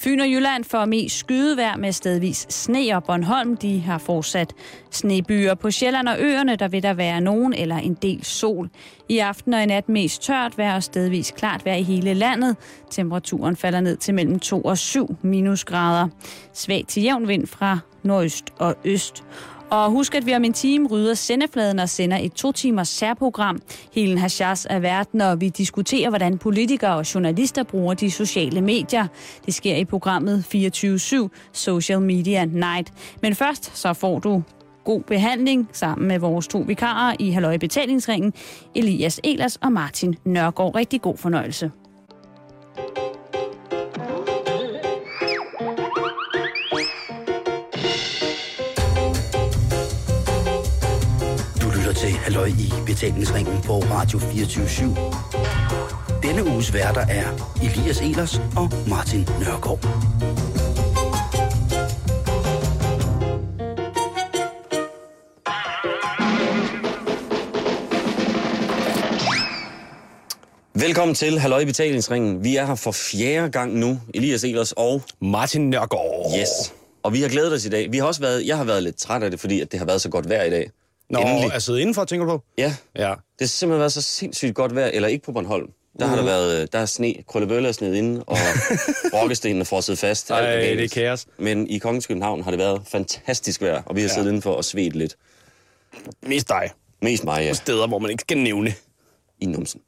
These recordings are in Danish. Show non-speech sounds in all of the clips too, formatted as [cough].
Fyn og Jylland får mest skydevejr med stedvis sne, og Bornholm de har fortsat snebyer. På Sjælland og øerne der vil der være nogen eller en del sol. I aften og i nat mest tørt vejr og stedvis klart vejr i hele landet. Temperaturen falder ned til mellem 2 og 7 minusgrader. Svag til jævn vind fra nordøst og øst. Og husk, at vi om en time rydder sendefladen og sender et to timers særprogram. Helen Hashas er vært, når vi diskuterer, hvordan politikere og journalister bruger de sociale medier. Det sker i programmet 24-7 Social Media Night. Men først så får du god behandling sammen med vores to vikarer i Halløj Betalingsringen, Elias Elers og Martin Nørgaard. Rigtig god fornøjelse. Til Halløj i betalingsringen på Radio 24 Denne uges værter er Elias Elers og Martin Nørgaard. Velkommen til Halløj i Betalingsringen. Vi er her for fjerde gang nu, Elias Elers og... Martin Nørgaard. Yes. Og vi har glædet os i dag. Vi har også været, jeg har været lidt træt af det, fordi at det har været så godt vejr i dag. Nå, Endelig. er siddet indenfor, tænker du på? Ja, Ja. det har simpelthen været så sindssygt godt vejr, eller ikke på Bornholm. Der har der været, øh, der er sne, krøllebølle er sned inde, og [laughs] rokkestenene frosset fast. Alt Ej, galt. det er kaos. Men i Kongens København har det været fantastisk vejr, og vi har ja. siddet indenfor og svedt lidt. Mest dig. Mest mig, ja. Steder, hvor man ikke skal nævne. i numsen.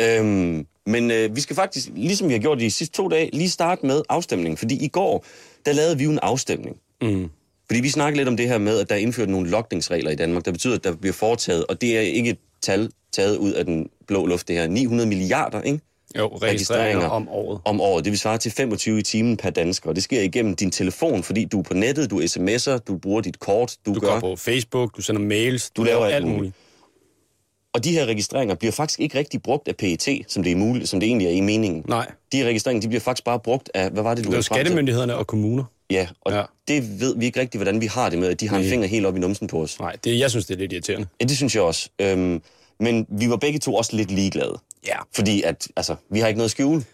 Ja. Øhm, men øh, vi skal faktisk, ligesom vi har gjort de sidste to dage, lige starte med afstemningen. Fordi i går, der lavede vi jo en afstemning. Mm. Fordi vi snakkede lidt om det her med, at der er indført nogle lokningsregler i Danmark, der betyder, at der bliver foretaget, og det er ikke et tal taget ud af den blå luft, det her, 900 milliarder, ikke? Jo, registreringer om året. Om året. Det vil svare til 25 i timen per dansker. Og det sker igennem din telefon, fordi du er på nettet, du sms'er, du bruger dit kort, du, Du gør... går på Facebook, du sender mails, du, Du laver alt alt muligt. muligt. Og de her registreringer bliver faktisk ikke rigtig brugt af PET, som det, er muligt, som det egentlig er i meningen. Nej, De her registreringer, de bliver faktisk bare brugt af, hvad var det, du det til? skattemyndighederne og kommuner. Ja, og ja. Det ved vi ikke rigtigt, hvordan vi har det med, at de har en Nej. finger helt op i numsen på os. Nej, det, jeg synes, det er lidt irriterende. Ja, det synes jeg også. Øhm, men vi var begge to også lidt ligeglade. Ja. Fordi at, altså, vi har ikke noget at skjule.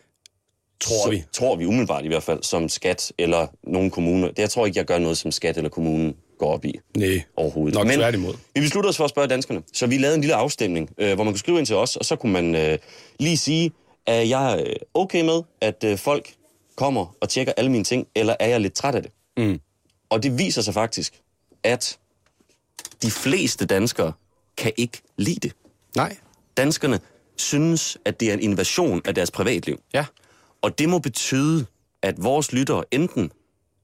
Tror så, vi. Tror vi umiddelbart i hvert fald, som skat eller nogle kommuner. Det, jeg tror ikke, jeg gør noget, som skat eller kommunen går op i Nej, overhovedet. nok Men tværtimod. vi besluttede os for at spørge danskerne. Så vi lavede en lille afstemning, øh, hvor man kunne skrive ind til os, og så kunne man øh, lige sige, er jeg øh, okay med, at øh, folk kommer og tjekker alle mine ting, eller er jeg lidt træt af det? Mm. Og det viser sig faktisk, at de fleste danskere kan ikke lide det. Nej. Danskerne synes, at det er en invasion af deres privatliv. Ja. Og det må betyde, at vores lyttere enten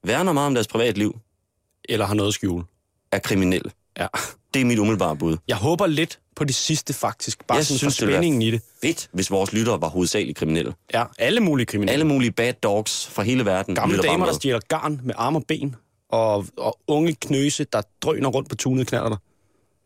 værner meget om deres privatliv, Eller har noget at skjule. er kriminelle. Ja. Det er mit umiddelbare bud. Jeg håber lidt på det sidste, faktisk. Bare Jeg sådan synes, for spændingen i det. Fedt, hvis vores lyttere var hovedsageligt kriminelle. Ja, alle mulige kriminelle. Alle mulige bad dogs fra hele verden. Gamle damer, der stjæler garn med arme og ben. Og, og unge knøse, der drøner rundt på tunede knaller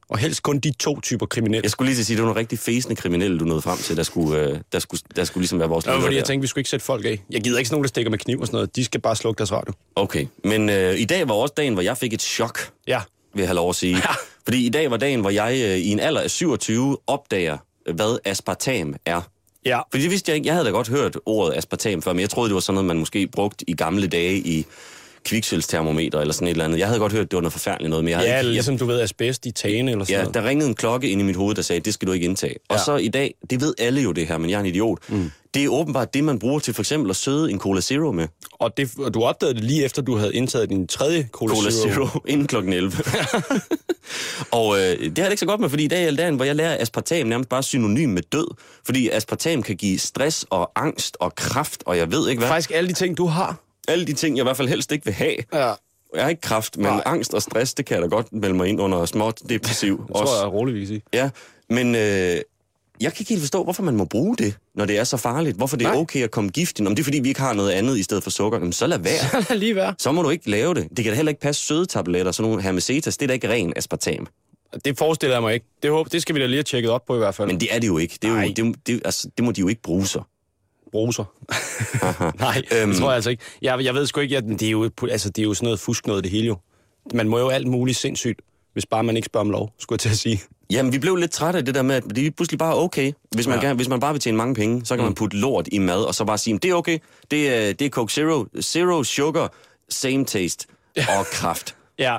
Og helst kun de to typer kriminelle. Jeg skulle lige til at sige, det var nogle rigtig fæsende kriminelle, du nåede frem til, der skulle, øh, der skulle, der skulle ligesom være vores lyttere fordi, jeg tænkte, vi skulle ikke sætte folk af. Jeg gider ikke sådan nogen, der stikker med kniv og sådan noget. De skal bare slukke deres radio. Okay, men øh, i dag var også dagen, hvor jeg fik et chok, Ja. Vil jeg have lov at sige. Ja. Fordi i dag var dagen, hvor jeg øh, i en alder af 27 opdager, hvad aspartam er. Ja. Fordi det vidste jeg ikke. Jeg havde da godt hørt ordet aspartam før, men jeg troede, det var sådan noget, man måske brugte i gamle dage i kviksølstermometer eller sådan et eller andet. Jeg havde godt hørt, det var noget forfærdeligt noget, men jeg havde Ja, ikke... jeg, ligesom du ved, asbest i tagene eller sådan Ja, noget. der ringede en klokke ind i mit hoved, der sagde, det skal du ikke indtage. Og Ja. så i dag, det ved alle jo det her, men jeg er en idiot. Mm. Det er åbenbart det, man bruger til for eksempel at søde en Cola Zero med. Og, det, og du opdagede det lige efter, du havde indtaget din tredje Cola, Cola Zero, [laughs] inden klokken 11. [laughs] og øh, det har jeg ikke så godt med, fordi i dag er dagen, hvor jeg lærer at aspartam nærmest bare synonym med død. Fordi aspartam kan give stress og angst og kraft, og jeg ved ikke hvad. Faktisk alle de ting, du har. Alle de ting, jeg i hvert fald helst ikke vil have. Ja. Jeg har ikke kraft, men Nej. angst og stress, det kan jeg da godt melde mig ind under småt depressiv. Det tror jeg roligt, vi kan sige. Ja, men øh, jeg kan ikke helt forstå, hvorfor man må bruge det, når det er så farligt. Hvorfor det er Nej. okay at komme gift ind. Om det er, fordi vi ikke har noget andet i stedet for sukker. Jamen, så lad være. [laughs] Lad lige være. Så må du ikke lave det. Det kan da heller ikke passe søde tabletter, sådan nogle hermesetas. Det er da ikke ren aspartam. Det forestiller jeg mig ikke. Det, håber, det skal vi da lige have tjekket op på i hvert fald. Men det er det jo ikke. Det, er jo, Nej. det, det, altså, det må de jo ikke bruge så. Bruser. [laughs] Nej, Øhm. det tror jeg altså ikke. Jeg, jeg ved sgu ikke, at det er, jo, altså, det er jo sådan noget fusk noget, det hele jo. Man må jo alt muligt sindssygt, hvis bare man ikke spørger om lov, skulle jeg til at sige. Jamen, vi blev lidt trætte af det der med, at det er pludselig bare okay. Hvis man, Ja. gerne, hvis man bare vil tjene mange penge, så kan mm. man putte lort i mad, og så bare sige, det er okay. Det er, det er Coke Zero. Zero sugar, same taste og kraft. Ja.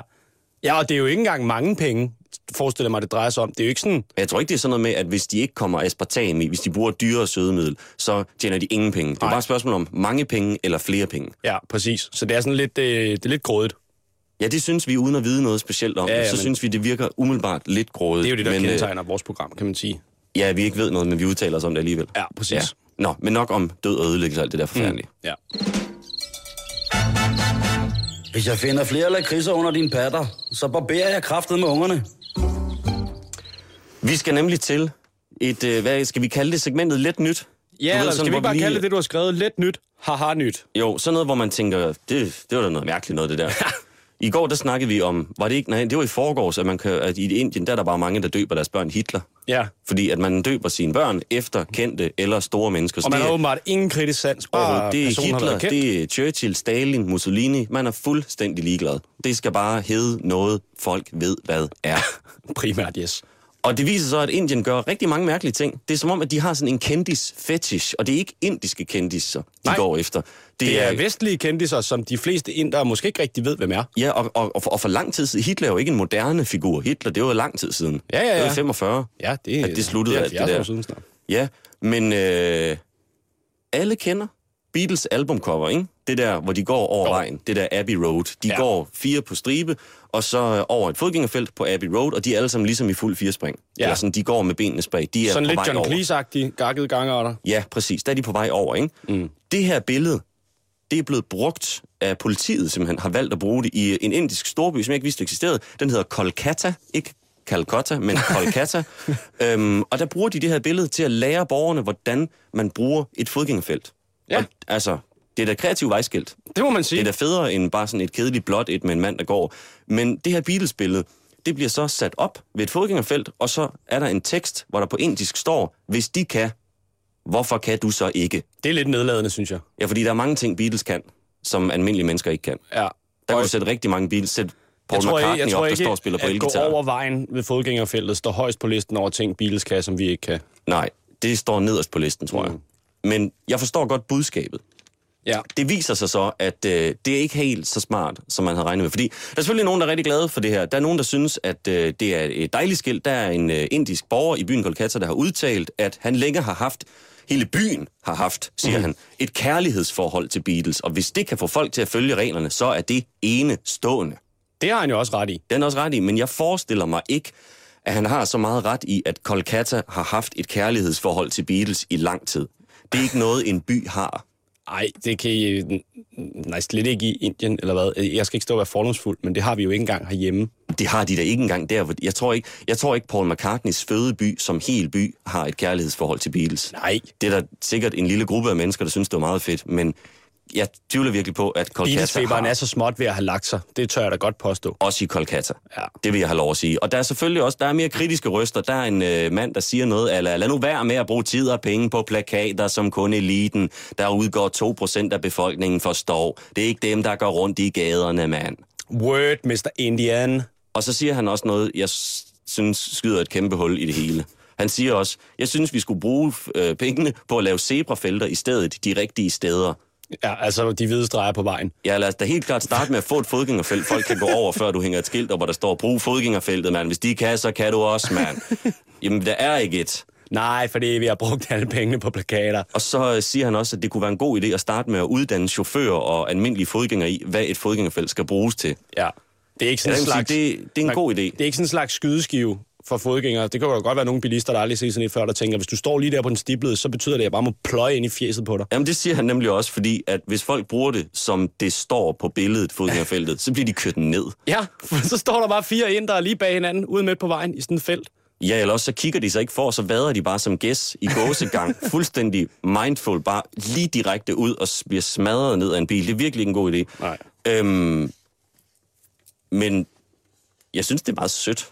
ja, og det er jo ikke engang mange penge, forestiller mig, det drejer sig om. Det er jo ikke sådan... Jeg tror ikke, det er sådan noget med, at hvis de ikke kommer aspartam i, hvis de bruger dyre sødemiddel, så tjener de ingen penge. Det er Nej. bare et spørgsmål om mange penge eller flere penge. Ja, præcis. Så det er sådan lidt, øh, det er lidt grådigt. Ja, det synes vi, uden at vide noget specielt om ja, ja, så men- synes vi, det virker umiddelbart lidt grådet. Det er jo det, der men, øh, kendetegner vores program, kan man sige. Ja, vi ikke ved noget, men vi udtaler os om det alligevel. Ja, præcis. Ja. Nå, men nok om død og ødelæggelse og alt det der forfærdelige. Ja. Hvis jeg finder flere lakridser under dine patter, så barberer jeg kraftet med ungerne. Vi skal nemlig til et, øh, hvad skal vi kalde det, segmentet lidt nyt. Du Ja, ved, eller sådan, skal vi ikke bare lige- kalde det du har skrevet? Lidt nyt, haha nyt. Jo, sådan noget, hvor man tænker, det, det var da noget mærkeligt noget, det der. [laughs] I går, der snakkede vi om, var det ikke, nej, det var i forgårs, at, man kan, at i Indien, der er der bare mange, der døber deres børn Hitler. Ja. Fordi at man døber sine børn efter kendte eller store mennesker. Så Og man har åbenbart ingen kritisk sans. Bare. Det er Hitler, det er Churchill, Stalin, Mussolini. Man er fuldstændig ligeglad. Det skal bare hedde noget, folk ved, hvad er. [laughs] Primært, yes. Og det viser så, at Indien gør rigtig mange mærkelige ting. Det er som om, at de har sådan en kendis-fetish, og det er ikke indiske kendiser, de Nej. går efter. Det er vestlige kendiser, som de fleste indere måske ikke rigtig ved, hvem er. Ja, og, og, og, for, og for lang tid siden. Hitler er jo ikke en moderne figur. Hitler, det var jo lang tid siden. Ja, ja, ja. Det var 45. Ja, det, At det sluttede det er alt det 70 der. år siden snart. Ja, men øh, alle kender Beatles albumcover, ikke? Det der, hvor de går over Jo. vejen. Det der Abbey Road. De Ja. går fire på stribe, og så over et fodgængerfelt på Abbey Road, og de er alle sammen ligesom i fuld firespring. Ja. Eller sådan, de går med benene spredt. De er Sådan lidt John over. Cleese-agtig, gakket ganger Ja, præcis. Der er de på vej over, ikke? Mm. Det her billede, det er blevet brugt af politiet, simpelthen har valgt at bruge det i en indisk storby, som jeg ikke vidste eksisterede. Den hedder Kolkata, ikke Calcutta, men [laughs] Kolkata. øhm, og der bruger de det her billede til at lære borgerne, hvordan man bruger et fodgængerfelt. Ja. Og, altså, det er da kreativt vejskilt. Det må man Det sige. er da federe end bare sådan et kedeligt blåt et med en mand, der går. Men det her Beatles-billede, det bliver så sat op ved et fodgængerfelt, og så er der en tekst, hvor der på indisk står, hvis de kan, hvorfor kan du så ikke? Det er lidt nedladende, synes jeg. Ja, fordi der er mange ting, Beatles kan, som almindelige mennesker ikke kan. Ja. Der kan du sætte rigtig mange Beatles. Sæt Paul jeg tror, McCartney jeg tror op, der ikke, står og spiller på at gå elgitar. over vejen ved fodgængerfeltet står højst på listen over ting, Beatles kan, som vi ikke kan. Nej, det står nederst på listen, tror Mm. jeg. Men jeg forstår godt budskabet. Ja. Det viser sig så, at øh, det er ikke helt så smart, som man havde regnet med. Fordi der er selvfølgelig nogen, der er rigtig glade for det her. Der er nogen, der synes, at øh, det er et dejligt skilt. Der er en øh, indisk borger i byen Kolkata, der har udtalt, at han længe har haft, hele byen har haft, siger mm. han, et kærlighedsforhold til Beatles. Og hvis det kan få folk til at følge reglerne, så er det enestående. Det har han jo også ret i. Den er også ret i, men jeg forestiller mig ikke, at han har så meget ret i, at Kolkata har haft et kærlighedsforhold til Beatles i lang tid. Det er ikke noget, en by har. Nej, det kan I... Nej, slet ikke i Indien, eller hvad. Jeg skal ikke stå og være fordomsfuld, men det har vi jo ikke engang herhjemme. Det har de da ikke engang der. Jeg tror ikke, jeg tror ikke Paul McCartneys fødeby som hel by har et kærlighedsforhold til Beatles. Nej. Det er der sikkert en lille gruppe af mennesker, der synes, det var meget fedt, men jeg tvivler virkelig på, at Kolkata har... er så småt ved at have lagt sig. Det tør jeg da godt påstå. Også i Kolkata. Ja. Det vil jeg have lov at sige. Og der er selvfølgelig også der er mere kritiske røster. Der er en øh, mand, der siger noget, eller lad nu være med at bruge tid og penge på plakater, som kun eliten, der udgår 2% af befolkningen forstår. Det er ikke dem, der går rundt i gaderne, mand. Word, Mr. Indian. Og så siger han også noget, jeg synes skyder et kæmpe hul i det hele. Han siger også, jeg synes, vi skulle bruge øh, pengene på at lave zebrafelter i stedet de rigtige steder. Ja, altså de hvide streger på vejen. Ja, lad os da helt klart starte med at få et fodgængerfelt, folk kan gå over, før du hænger et skilt op, hvor der står, brug fodgængerfeltet, mand. Hvis de kan, så kan du også, mand. Jamen, der er ikke et. Nej, fordi vi har brugt alle pengene på plakater. Og så øh, siger han også, at det kunne være en god idé at starte med at uddanne chauffører og almindelige fodgængere i, hvad et fodgængerfelt skal bruges til. Ja. Det er ikke sådan en slags... det, det er en god idé. Det er ikke sådan en slags skydeskive for fodgængere. Det kan jo godt være nogle bilister, der aldrig set sådan et før, der tænker, hvis du står lige der på den stiplede, så betyder det, at jeg bare må pløje ind i fjeset på dig. Jamen det siger han nemlig også, fordi at hvis folk bruger det, som det står på billedet, fodgængerfeltet, så bliver de kørt ned. Ja, for så står der bare fire ind, der er lige bag hinanden, ude midt på vejen i sådan et felt. Ja, eller også så kigger de sig ikke for, så vader de bare som gæs i gåsegang, [laughs] fuldstændig mindful, bare lige direkte ud og bliver smadret ned af en bil. Det er virkelig ikke en god idé. Nej. Øhm, men jeg synes, det er meget sødt.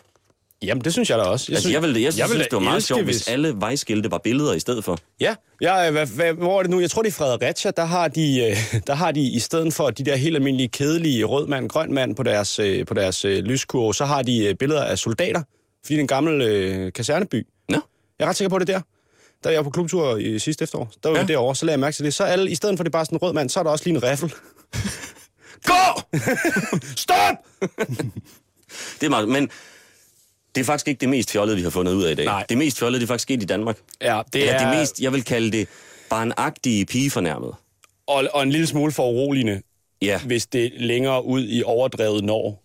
Jamen, det synes jeg da også. Jeg, altså, jeg, vil, jeg, jeg synes, vil det var meget sjovt, hvis hvis- alle vejskilte var billeder i stedet for. Ja, ja hvad, hvad, hvor er det nu? Jeg tror, det er Fredericia. Der har de, øh, [laughs] der har de i stedet for de der helt almindelige, kedelige rød mand, grøn mand på deres, øh, på deres øh, lyskurve, så har de øh, billeder af soldater Fordi det er en gammel øh, kaserneby. Nå. Jeg er ret sikker på, det er der. Da jeg var på klubtur i sidste efterår, der var ja. Ja. derovre, så lagde jeg mærke til det. Så alle, i stedet for det bare sådan en rød mand, så er der også lige en riffel. [laughs] Gå! [laughs] Stop! Det er meget, men det er faktisk ikke det mest fjollede, vi har fundet ud af i dag. Nej. Det mest fjollede, det er faktisk sket i Danmark. Ja, det Eller er... det mest, jeg vil kalde det, barnagtige pigefornærmet. Og, og en lille smule for uroligende, Ja, hvis det længere ud i overdrevet når.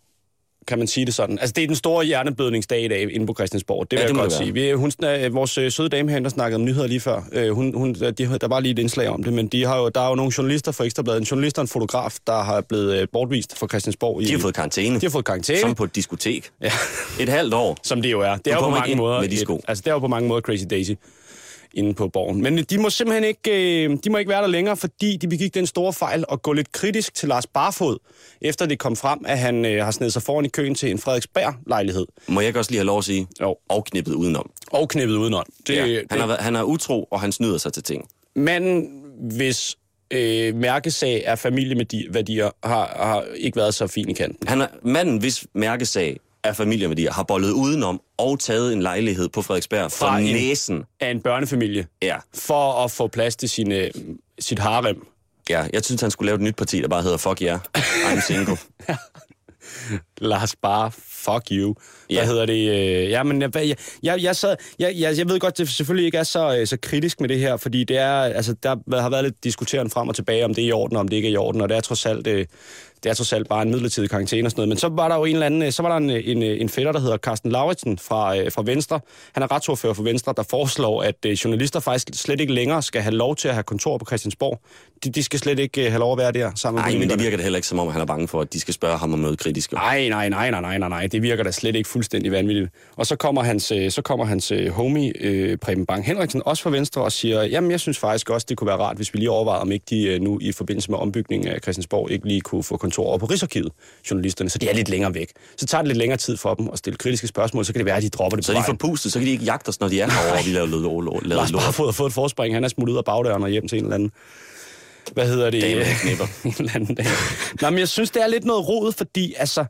Kan man sige det sådan? Altså, det er den store hjerneblødningsdag i dag inde på Christiansborg. Det vil Ja, det jeg må godt sige. Vi, hun, øh, vores øh, søde dame herinde, der snakkede om nyheder lige før, øh, hun, hun, de, der var lige et indslag om det, men de har jo, der er jo nogle journalister fra Ekstrabladet, en journalist og en fotograf, der har blevet øh, bortvist fra Christiansborg. I, de har fået karantæne, de har fået karantæne, som på et diskotek. Ja. Et halvt år. som det jo er. Det er jo på mange måder... med de sko. Et, altså, det er jo på mange måder Crazy Daisy inde på borgen. Men de må simpelthen ikke, øh, de må ikke være der længere, fordi de begik den store fejl at gå lidt kritisk til Lars Barfod, efter det kom frem, at han øh, har snedet sig foran i køen til en Frederiksberg-lejlighed. Må jeg ikke også lige have lov at sige? Jo. Og knippet udenom. Og knippet udenom. Det, Ja. det, Han, har, været- han er utro, og han snyder sig til ting. Manden, hvis øh, mærkesag er familieværdier, har, har ikke været så fin i kanten. Han er manden, hvis mærkesag er familieværdier, har bollet udenom og taget en lejlighed på Frederiksberg fra Fra en- næsen. Af en børnefamilie, Ja. for at få plads til sine, sit harem. ja, jeg synes, han skulle lave et nyt parti, der bare hedder Fuck Yeah, I'm single. [laughs] Lars Bar, fuck you. Hvad Ja. hedder det? Øh, ja, men jeg, jeg, jeg, jeg, sad, jeg, jeg, jeg ved godt, det selvfølgelig ikke er så, øh, så kritisk med det her, fordi det er, altså, der har været lidt diskuteren frem og tilbage, om det er i orden, og om det ikke er i orden, og det er trods alt, øh, det er trods alt bare en midlertidig karantæne og sådan noget. Men så var der jo en eller anden, øh, så var der en, en, en fætter, der hedder Carsten Lauritsen fra, øh, fra Venstre. Han er retsordfører for Venstre, der foreslår, at øh, journalister faktisk slet ikke længere skal have lov til at have kontor på Christiansborg. De, de skal slet ikke øh, have lov at være der sammen med Nej, men det virker da heller ikke som om, han er bange for, at de skal spørge ham om noget kritisk. Nej, nej, nej, nej, nej, nej, nej. Det virker da slet ikke fuldstændig vanvittigt. Og så kommer hans, øh, så kommer hans øh, homie, øh, Preben Bang Henriksen, også fra Venstre, og siger, jamen jeg synes faktisk også, det kunne være rart, hvis vi lige overvejede, om ikke de øh, nu i forbindelse med ombygningen af Christiansborg ikke lige kunne få kontor over på Rigsarkivet, journalisterne, så de er lidt længere væk. Så tager det lidt længere tid for dem at stille kritiske spørgsmål, så kan det være, at de dropper det Så på er de vejen. forpustet, så kan de ikke jagte os, når de er [laughs] herovre, og vi laver lort. Lars Barfod har fået et forspring, han er smuttet ud af bagdøren og hjem til en eller anden hvad hedder det? Dame, knipper. [laughs] en eller anden dag. Nå, men jeg synes, det er lidt noget rod, fordi altså,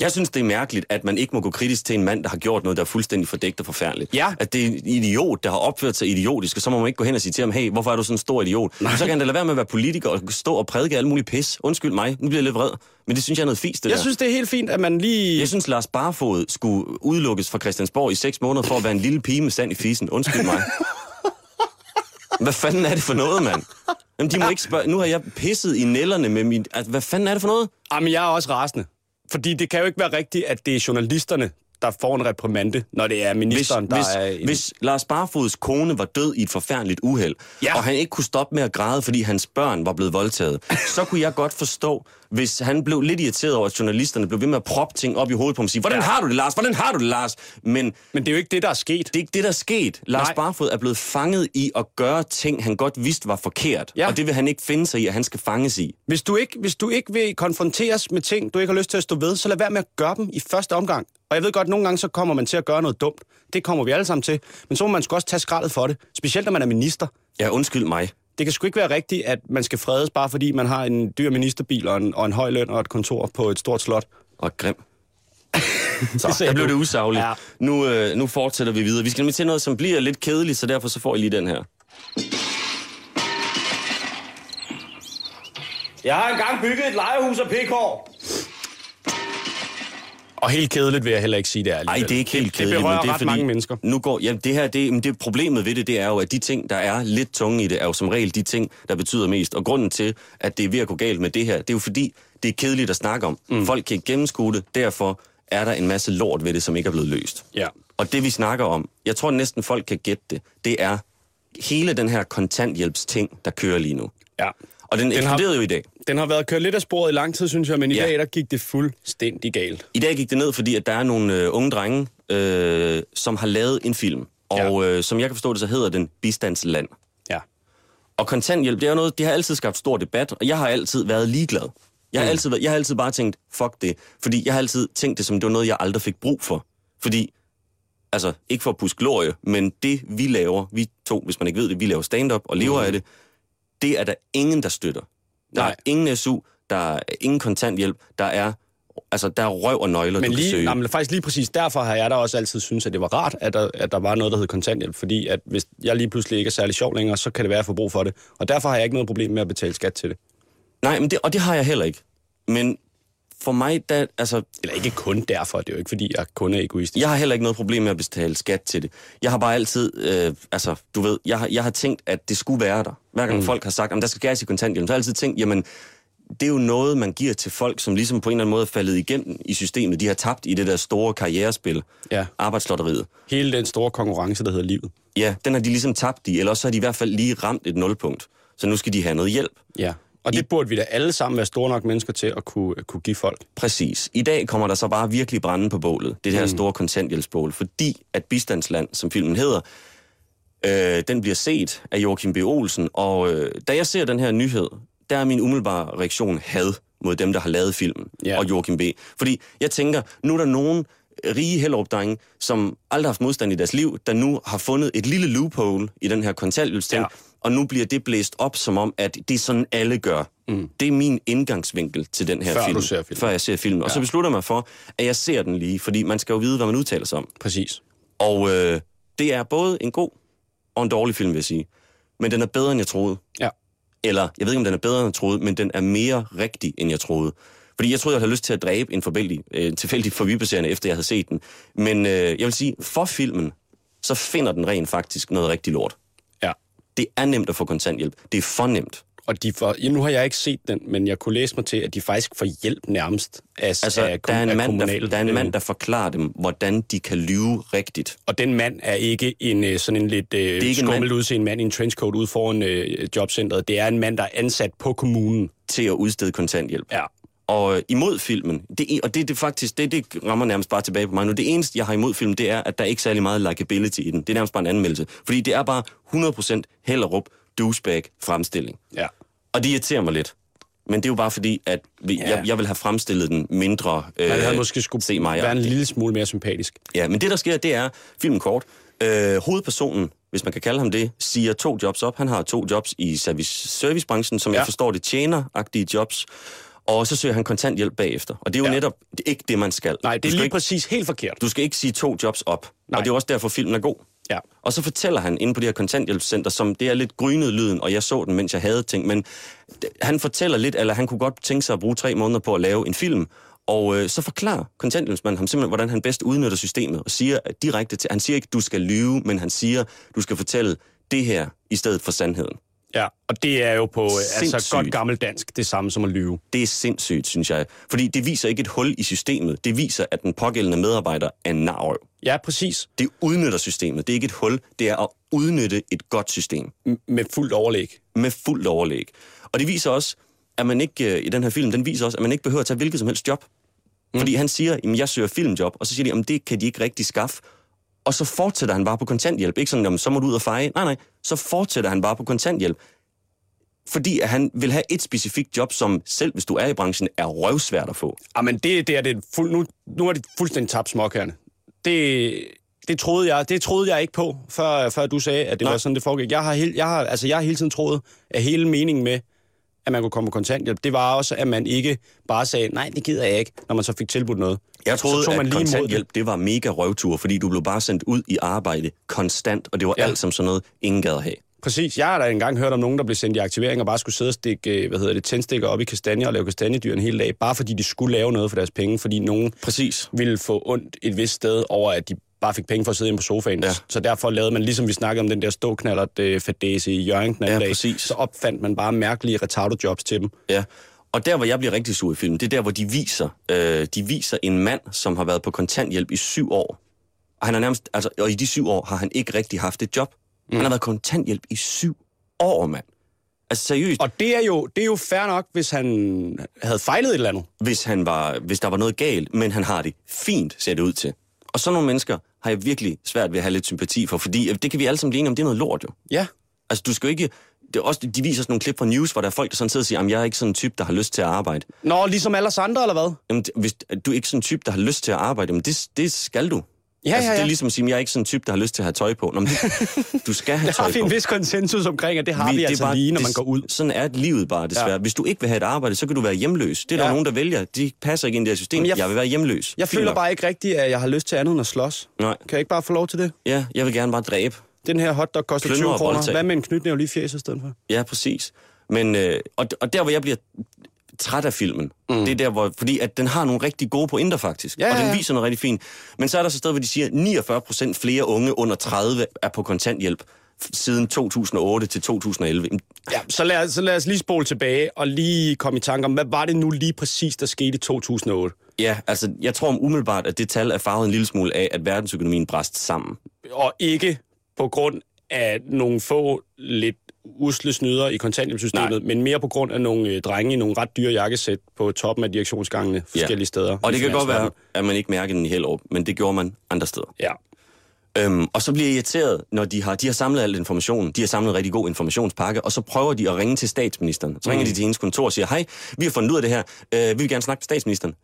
Jeg synes, det er mærkeligt, at man ikke må gå kritisk til en mand, der har gjort noget, der er fuldstændig fordækt og forfærdeligt. Ja. At det er en idiot, der har opført sig idiotisk, og så må man ikke gå hen og sige til ham, hey, hvorfor er du sådan en stor idiot? Nej. Så kan han da lade være med at være politiker og stå og prædike alle mulige pis. Undskyld mig, nu bliver jeg lidt vred. Men det synes jeg er noget fisk, det jeg der. synes, det er helt fint, at man lige... Jeg synes, Lars Barfod skulle udelukkes fra Christiansborg i seks måneder for at være en lille pige med sand i fisen. Undskyld mig. [laughs] Hvad fanden er det for noget, mand? Jamen, de må ikke spørge. Nu har jeg pisset i nælderne med min... Altså, hvad fanden er det for noget? Jamen, jeg er også rasende. Fordi det kan jo ikke være rigtigt, at det er journalisterne, der får en reprimande, når det er Hvis, ministeren, der hvis, er... En... hvis Lars Barfods kone var død i et forfærdeligt uheld, Ja. og han ikke kunne stoppe med at græde, fordi hans børn var blevet voldtaget, [laughs] så kunne jeg godt forstå, hvis han blev lidt irriteret over, at journalisterne blev ved med at proppe ting op i hovedet på ham og sige, hvordan Ja. har du det, Lars? Hvordan har du det, Lars? Men Men det er jo ikke det, der er sket. det er ikke det, der er sket. Lars Nej. Barfod er blevet fanget i at gøre ting, han godt vidste var forkert. Ja. Og det vil han ikke finde sig i, at han skal fanges i. Hvis du, ikke, hvis du ikke vil konfronteres med ting, du ikke har lyst til at stå ved, så lad være med at gøre dem i første omgang. Og jeg ved godt, at nogle gange så kommer man til at gøre noget dumt. Det kommer vi alle sammen til. Men så må man sgu også tage skraldet for det. Specielt når man er minister. Ja, undskyld mig. Det kan sgu ikke være rigtigt, at man skal fredes, bare fordi man har en dyr ministerbil og en, og en høj løn og et kontor på et stort slot. Og grim. [laughs] Så, der blev det usagligt. Ja. Nu, øh, nu fortsætter vi videre. Vi skal nemlig til noget, som bliver lidt kedeligt, så derfor så får I lige den her. Jeg har engang bygget et lejehus af pækår. Og helt kedeligt vil jeg heller ikke sige, det er. Nej, det er ikke helt det, kedeligt. Det berører men det er ret mange mennesker. Nu går, ja, det her, det, men det problemet ved det, det er jo, at de ting, der er lidt tunge i det, er jo som regel de ting, der betyder mest. Og grunden til, at det er ved at gå galt med det her, det er jo fordi, det er kedeligt at snakke om. Mm. Folk kan ikke gennemskue det, derfor er der en masse lort ved det, som ikke er blevet løst. Ja. Og det vi snakker om, jeg tror næsten folk kan gætte det, det er hele den her kontanthjælpsting, der kører lige nu. Ja. Og den, Den har- eksploderede jo i dag. Den har været kørt lidt af sporet i lang tid, synes jeg, men i Ja. dag der gik det fuldstændig galt. I dag gik det ned, fordi at der er nogle øh, unge drenge, øh, som har lavet en film. Og øh, som jeg kan forstå det, så hedder den Bistandsland. Ja. Og kontanthjælp, det er jo noget, det har altid skabt stor debat, og jeg har altid været ligeglad. Jeg har, Mm. altid, jeg har altid bare tænkt, fuck det. Fordi jeg har altid tænkt det som, det var noget, jeg aldrig fik brug for. Fordi, altså, ikke for at puske glorie, men det vi laver, vi to, hvis man ikke ved det, vi laver stand-up og lever Mm. af det, det er der ingen, der støtter. Der Nej. er ingen SU, der er ingen kontanthjælp, der er altså, der er røv og nøgler, Men du kan lige, søge. nej, men faktisk lige præcis derfor har jeg da også altid synes at det var rart, at der, at der var noget, der hed kontanthjælp. Fordi at hvis jeg lige pludselig ikke er særlig sjov længere, så kan det være, at jeg får brug for det. Og derfor har jeg ikke noget problem med at betale skat til det. Nej, men det, og det har jeg heller ikke. Men for mig, der, altså, Eller ikke kun derfor, det er jo ikke, fordi jeg kun er egoistisk. jeg har heller ikke noget problem med at betale skat til det. Jeg har bare altid, øh, altså, du ved, jeg har, jeg har tænkt, at det skulle være der. Hver gang mm. folk har sagt, at der skal skæres i kontanthjælp, så har jeg altid tænkt, jamen, det er jo noget, man giver til folk, som ligesom på en eller anden måde er faldet igennem i systemet. De har tabt i det der store karrierespil, Ja. arbejdslotteriet. Hele den store konkurrence, der hedder livet. Ja, den har de ligesom tabt i, eller også har de i hvert fald lige ramt et nulpunkt. Så nu skal de have noget hjælp. Ja. Og det burde vi da alle sammen være store nok mennesker til at kunne, kunne give folk. Præcis. I dag kommer der så bare virkelig brænde på bålet. Det her mm. store kontanthjælpsbål. Fordi at Bistandsland, som filmen hedder, øh, den bliver set af Joachim B. Olsen. Og øh, da jeg ser den her nyhed, der er min umiddelbare reaktion had mod dem, der har lavet filmen. Ja. Og Joachim B. Fordi jeg tænker, nu er der nogen rige hellerup som aldrig har haft modstand i deres liv, der nu har fundet et lille loophole i den her kontanthjælpsting, Ja. Og nu bliver det blæst op som om, at det er sådan, alle gør. Mm. Det er min indgangsvinkel til den her Før film. du ser filmen. Før jeg ser filmen. Og Ja. så beslutter mig for, at jeg ser den lige, fordi man skal jo vide, hvad man udtaler sig om. Præcis. Og øh, det er både en god og en dårlig film, vil jeg sige. Men den er bedre, end jeg troede. Ja. Eller, jeg ved ikke, om den er bedre, end jeg troede, men den er mere rigtig, end jeg troede. Fordi jeg troede, jeg havde lyst til at dræbe en tilfældig, øh, tilfældig forbipasserende, efter jeg havde set den. Men øh, jeg vil sige, for filmen, så finder den rent faktisk noget rigtig lort. Det er nemt at få kontanthjælp. Det er for nemt. Og de får, ja, nu har jeg ikke set den, men jeg kunne læse mig til, at de faktisk får hjælp nærmest af, Altså, af, der er, en af mand, der, kommunal- der er en mand, øh, der forklarer dem, hvordan de kan lyve rigtigt. Og den mand er ikke en øh, sådan en lidt øh, skummel mand. udseende mand i en trenchcoat ude foran øh, jobcentret. Det er en mand, der er ansat på kommunen. til at udstede kontanthjælp. Ja. Og imod filmen, det, og det, det faktisk, det, det rammer nærmest bare tilbage på mig nu. Det eneste, jeg har imod filmen, det er, at der er ikke særlig meget likability i den. Det er nærmest bare en anmeldelse. Fordi det er bare 100% Hellerup douchebag fremstilling. Ja. Og det irriterer mig lidt. Men det er jo bare fordi, at vi, Ja. jeg, jeg vil have fremstillet den mindre... Øh, Man havde måske skulle se mig være en lille smule mere sympatisk. Ja, men det der sker, det er, filmen kort, øh, hovedpersonen, hvis man kan kalde ham det, siger to jobs op. Han har to jobs i service, servicebranchen, som. Ja. jeg forstår det, tjener-agtige jobs. Og så søger han kontanthjælp bagefter. Og det er jo Ja. netop ikke det, man skal. Nej, det er lige ikke, præcis helt forkert. Du skal ikke sige to jobs op. Nej. Og det er også derfor, filmen er god. Ja. Og så fortæller han inde på det her kontanthjælpscenter, som det er lidt grynet lyden, og jeg så den, mens jeg havde ting, men han fortæller lidt, eller han kunne godt tænke sig at bruge tre måneder på at lave en film, og øh, så forklarer kontanthjælpsmanden ham simpelthen, hvordan han bedst udnytter systemet, og siger direkte til, han siger ikke, du skal lyve, men han siger, du skal fortælle det her i stedet for sandheden. Ja, og det er jo på øh, altså godt gammeldansk det samme som at lyve. Det er sindssygt, synes jeg. Fordi det viser ikke et hul i systemet. Det viser, at den pågældende medarbejder er en narrøv. Ja, præcis. Det udnytter systemet. Det er ikke et hul. Det er at udnytte et godt system. M- med fuldt overlæg. med fuldt overlæg. Og det viser også, at man ikke, øh, i den her film, den viser også, at man ikke behøver at tage hvilket som helst job. Mm. Fordi han siger, at jeg søger filmjob, og så siger de, at det kan de ikke rigtig skaffe. Og så fortsætter han bare på kontanthjælp. Ikke sådan, jamen, så må du ud og feje. Nej, nej, så fortsætter han bare på kontanthjælp. Fordi at han vil have et specifikt job, som selv hvis du er i branchen, er røvsvært at få. Jamen, Ah, det, det er det fuld, nu, nu er det fuldstændig tabt småkærne. Det, det, troede jeg, det troede jeg ikke på, før, før du sagde, at det Nej. var sådan, det foregik. Jeg har, jeg, har, altså, jeg har hele tiden troet, at hele meningen med, at man kunne komme på kontanthjælp, det var også, at man ikke bare sagde, nej, det gider jeg ikke, når man så fik tilbudt noget. Jeg troede, så tog man at lige imod det. kontanthjælp, det var mega røvtur, fordi du blev bare sendt ud i arbejde konstant, og det var Ja. alt som sådan noget, ingen gad have. Præcis. Jeg har da engang hørt om nogen, der blev sendt i aktivering og bare skulle sidde og stikke, øh, hvad hedder det, tændstikker op i kastanjer og lave kastanjedyr en hel dag, bare fordi de skulle lave noget for deres penge, fordi nogen Præcis. ville få ondt et vist sted over, at de bare fik penge for at sidde inde på sofaen. Ja. Så derfor lavede man, ligesom vi snakkede om den der ståknallert øh, fadese i Jørgen den anden Ja, dag, præcis. så opfandt man bare mærkelige retardo-jobs til dem. Ja, og der, hvor jeg bliver rigtig sur i filmen, det er der, hvor de viser, øh, de viser en mand, som har været på kontanthjælp i syv år. Og, han er nærmest, altså, og i de syv år har han ikke rigtig haft et job. Mm. Han har været kontanthjælp i syv år, mand. Altså seriøst, Og det er, jo, det er jo fair nok, hvis han havde fejlet et eller andet. hvis, han var, hvis der var noget galt, men han har det fint, ser det ud til. Og sådan nogle mennesker har jeg virkelig svært ved at have lidt sympati for, fordi øh, det kan vi alle sammen blive enige om, det er noget lort jo. Ja. Altså, du skal jo ikke... Det er også, de viser sådan nogle klip fra news, hvor der er folk, der sådan sidder og siger, at jeg er ikke sådan en type, der har lyst til at arbejde. Nå, ligesom alle os andre, eller hvad? Jamen, hvis du er ikke sådan en type, der har lyst til at arbejde, jamen det, det skal du. Ja, altså, ja, Det ja. er ligesom at sige, at jeg er ikke sådan en type, der har lyst til at have tøj på. Nå, men det, [laughs] du skal have Der tøj har vi på. en vis konsensus omkring, at det har vi, vi det altså bare, lige, når man går ud. Sådan er livet bare, desværre. Ja. Hvis du ikke vil have et arbejde, så kan du være hjemløs. Det er der Ja. nogen, der vælger. De passer ikke ind i det her system. Men jeg- Jeg, vil være hjemløs. Jeg Fint føler nok. bare ikke rigtigt, at jeg har lyst til andet end at slås. Nej. Kan jeg ikke bare få lov til det? Ja, jeg vil gerne bare dræbe. Den her hotdog koster Plyndre 20 og kroner. Hvad med en knytnæve lige i fjes i stedet for? Ja, præcis. Men, øh, og, og der, hvor jeg bliver træt af filmen, mm. det er der, hvor, fordi at den har nogle rigtig gode pointer faktisk, Ja, og ja, den ja. viser noget rigtig fint. Men så er der så et sted, hvor de siger, at 49 procent flere unge under 30 er på kontanthjælp siden 2008 til 2011. Jamen, Ja, så lad, os, så lad os lige spole tilbage og lige komme i tanke om, hvad var det nu lige præcis, der skete i 2008? Ja, altså, jeg tror umiddelbart, at det tal er farvet en lille smule af, at verdensøkonomien bræst sammen. Og ikke på grund af nogle få lidt usle snyder i kontanthjælpssystemet, men mere på grund af nogle øh, drenge i nogle ret dyre jakkesæt på toppen af direktionsgangene forskellige steder. Og det kan godt være, at man ikke mærker den i Hellerup, men det gjorde man andre steder. Ja. Øhm, og så bliver jeg irriteret, når de har, de har samlet al information. De har samlet en rigtig god informationspakke, og så prøver de at ringe til statsministeren. Så ringer Mm. de til hendes kontor og siger, hej, vi har fundet ud af det her. Øh, vi vil gerne snakke til statsministeren.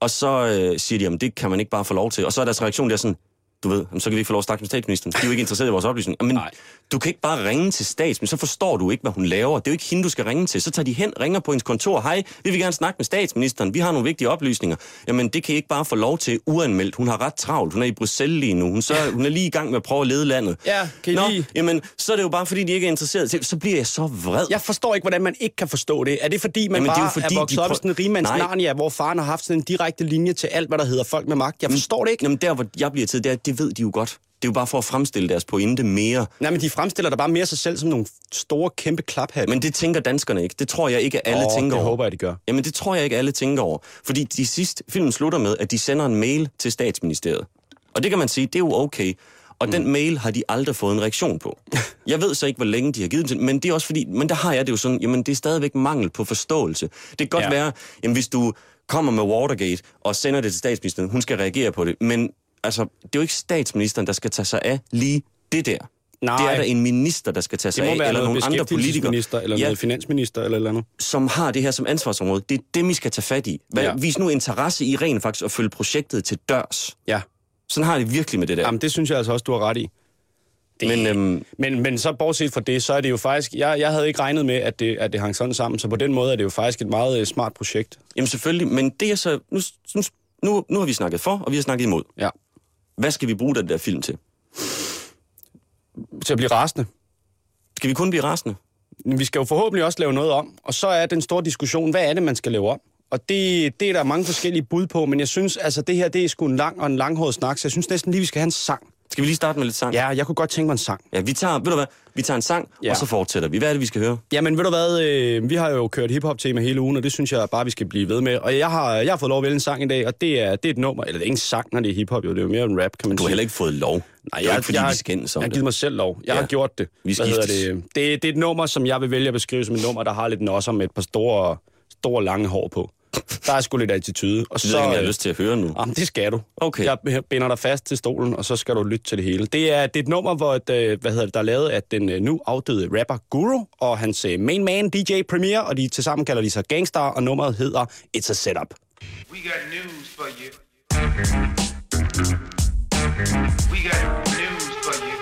Og så øh, siger de, jamen det kan man ikke bare få lov til. Og så er deres reaktion der sådan, du ved, jamen, så kan vi ikke få lov at snakke med statsministeren. De er jo ikke interesseret i vores oplysning. Men Nej. du kan ikke bare ringe til statsministeren, så forstår du ikke, hvad hun laver. Det er jo ikke hende, du skal ringe til. Så tager de hen, ringer på hendes kontor. Hej, vi vil gerne snakke med statsministeren. Vi har nogle vigtige oplysninger. Jamen, det kan I ikke bare få lov til uanmeldt. Hun har ret travlt. Hun er i Bruxelles lige nu. Hun, så, hun er lige i gang med at prøve at lede landet. Ja, kan I Nå, lige- jamen, så er det jo bare, fordi de ikke er interesseret. Så- Så bliver jeg så vred. Jeg forstår ikke, hvordan man ikke kan forstå det. Er det fordi, man Jamen, Jamen, det er bare jo fordi, er vokset de op i prøv- sådan en rigmands. Narnia, hvor faren har haft sådan en direkte linje til alt, hvad der hedder folk med magt? Jeg forstår det ikke. Jamen, der hvor jeg bliver til, det, er, det ved de jo godt. Det er jo bare for at fremstille deres pointe mere. Nej, men de fremstiller da bare mere sig selv som nogle store, kæmpe klaphatte. Men det tænker danskerne ikke. Det tror jeg ikke, alle Åh, tænker det over. håber jeg, de gør. Jamen, det tror jeg ikke, alle tænker over. Fordi de sidste, filmen slutter med, at de sender en mail til statsministeriet. Og det kan man sige, det er jo okay. Og mm. den mail har de aldrig fået en reaktion på. [laughs] Jeg ved så ikke, hvor længe de har givet den til, men det er også fordi, men der har jeg det jo sådan, jamen det er stadigvæk mangel på forståelse. Det kan godt ja. være, jamen hvis du kommer med Watergate og sender det til statsministeren, hun skal reagere på det, men altså, det er jo ikke statsministeren, der skal tage sig af lige det der. Nej. Det er der en minister, der skal tage Det sig af, eller nogle andre politikere, eller ja, noget finansminister, eller eller andet. som har det her som ansvarsområde. Det er dem, I skal tage fat i. Hvad, Ja. Vis nu interesse i rent faktisk at følge projektet til dørs. Ja. Sådan har det virkelig med det der. Jamen, det synes jeg altså også, du har ret i. Det... Men øhm, Men, men så bortset fra det, så er det jo faktisk... Jeg, jeg havde ikke regnet med, at det, at det hang sådan sammen, så på den måde er det jo faktisk et meget øh, smart projekt. jamen selvfølgelig, men det er så... Nu, nu, nu har vi snakket for, og vi har snakket imod. Ja. Hvad skal vi bruge den der film til? Til at blive rasende. Skal vi kun blive rasende? Vi skal jo forhåbentlig også lave noget om, og så er den store diskussion, hvad er det, man skal lave om? Og det, det er der mange forskellige bud på, men jeg synes, altså det her, det er sgu en lang og en langhåret snak, så jeg synes næsten lige, vi skal have en sang. Skal vi lige starte med lidt sang? Ja, jeg kunne godt tænke mig en sang. ja vi tager, ved du hvad, vi tager en sang, Ja. og så fortsætter vi. Hvad er det, vi skal høre? Jamen, ved du hvad, øh, vi har jo kørt hiphop-tema hele ugen, og det synes jeg bare, vi skal blive ved med. Og jeg har, jeg har fået lov at vælge en sang i dag, og det er, det er et nummer, eller det er ikke en sang, når det er hiphop, jo, det er jo mere en rap, kan man Du sige. har heller ikke fået lov. Nej, jo ikke, fordi jeg, vi skændes om jeg har givet mig selv lov. Jeg ja. Har gjort det. Vi Hvad hedder det? det? Det er et nummer, som jeg vil vælge at beskrive som et nummer, der har lidt nosser med et par store, store lange hår på. Der er sgu lidt attitude. Og Det ved jeg ikke, om jeg har lyst til at høre nu. Jamen, det skal du. Okay. Jeg binder dig fast til stolen, og så skal du lytte til det hele. Det er, det er et nummer, hvor et, øh, hvad hedder det, der er lavet af den øh, nu afdøde rapper Guru og hans øh, main man DJ Premier, og de tilsammen kalder de sig Gangstar, og nummeret hedder It's a Setup. We got news for you. We got news for you.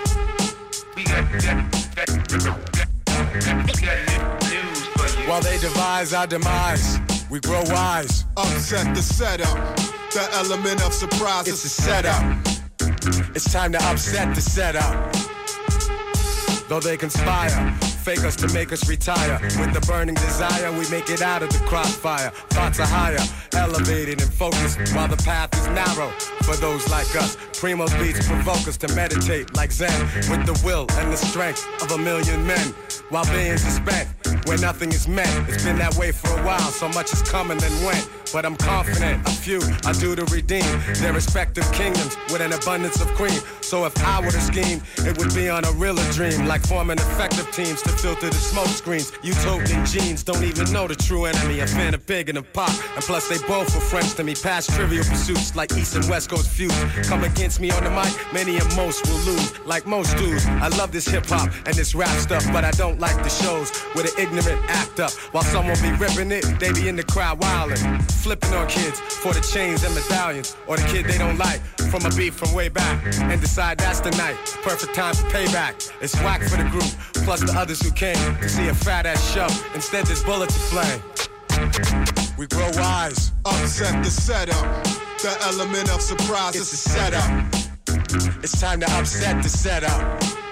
We got, got, got, got, got new- news for you. While they devise our demise, we grow wise. Upset the setup. The element of surprise It's is a setup. It's time to upset the setup. Though they conspire, fake us to make us retire. With the burning desire, we make it out of the crossfire. Thoughts are higher, elevated and focused, while the path is narrow for those like us. Primo beats provoke us to meditate like Zen, with the will and the strength of a million men. While are spent, where nothing is met. It's been that way for a while, so much has come and went. But I'm confident a few are due to redeem their respective kingdoms with an abundance of cream. So if I were to scheme, it would be on a realer dream, like forming effective teams to filter the smoke screens. Utopian genes don't even know the true enemy. A fan of Big and a Pop, and plus they both were friends to me. Past trivial pursuits like East and West Coast feuds. Come against me on the mic, many and most will lose. Like most dudes, I love this hip hop and this rap stuff, but I don't like the shows with the ignorant ignorant act up. While someone be ripping it, they be in the crowd wildin'. Flipping on kids for the chains and medallions. Or the kid they don't like from a beef from way back. And decide that's the night. Perfect time for payback. It's whack for the group, plus the others who came to see a fat ass shove. Instead, there's bullets to flame. We grow wise, upset the setup. The element of surprise is It's the setup. It's time to upset the setup.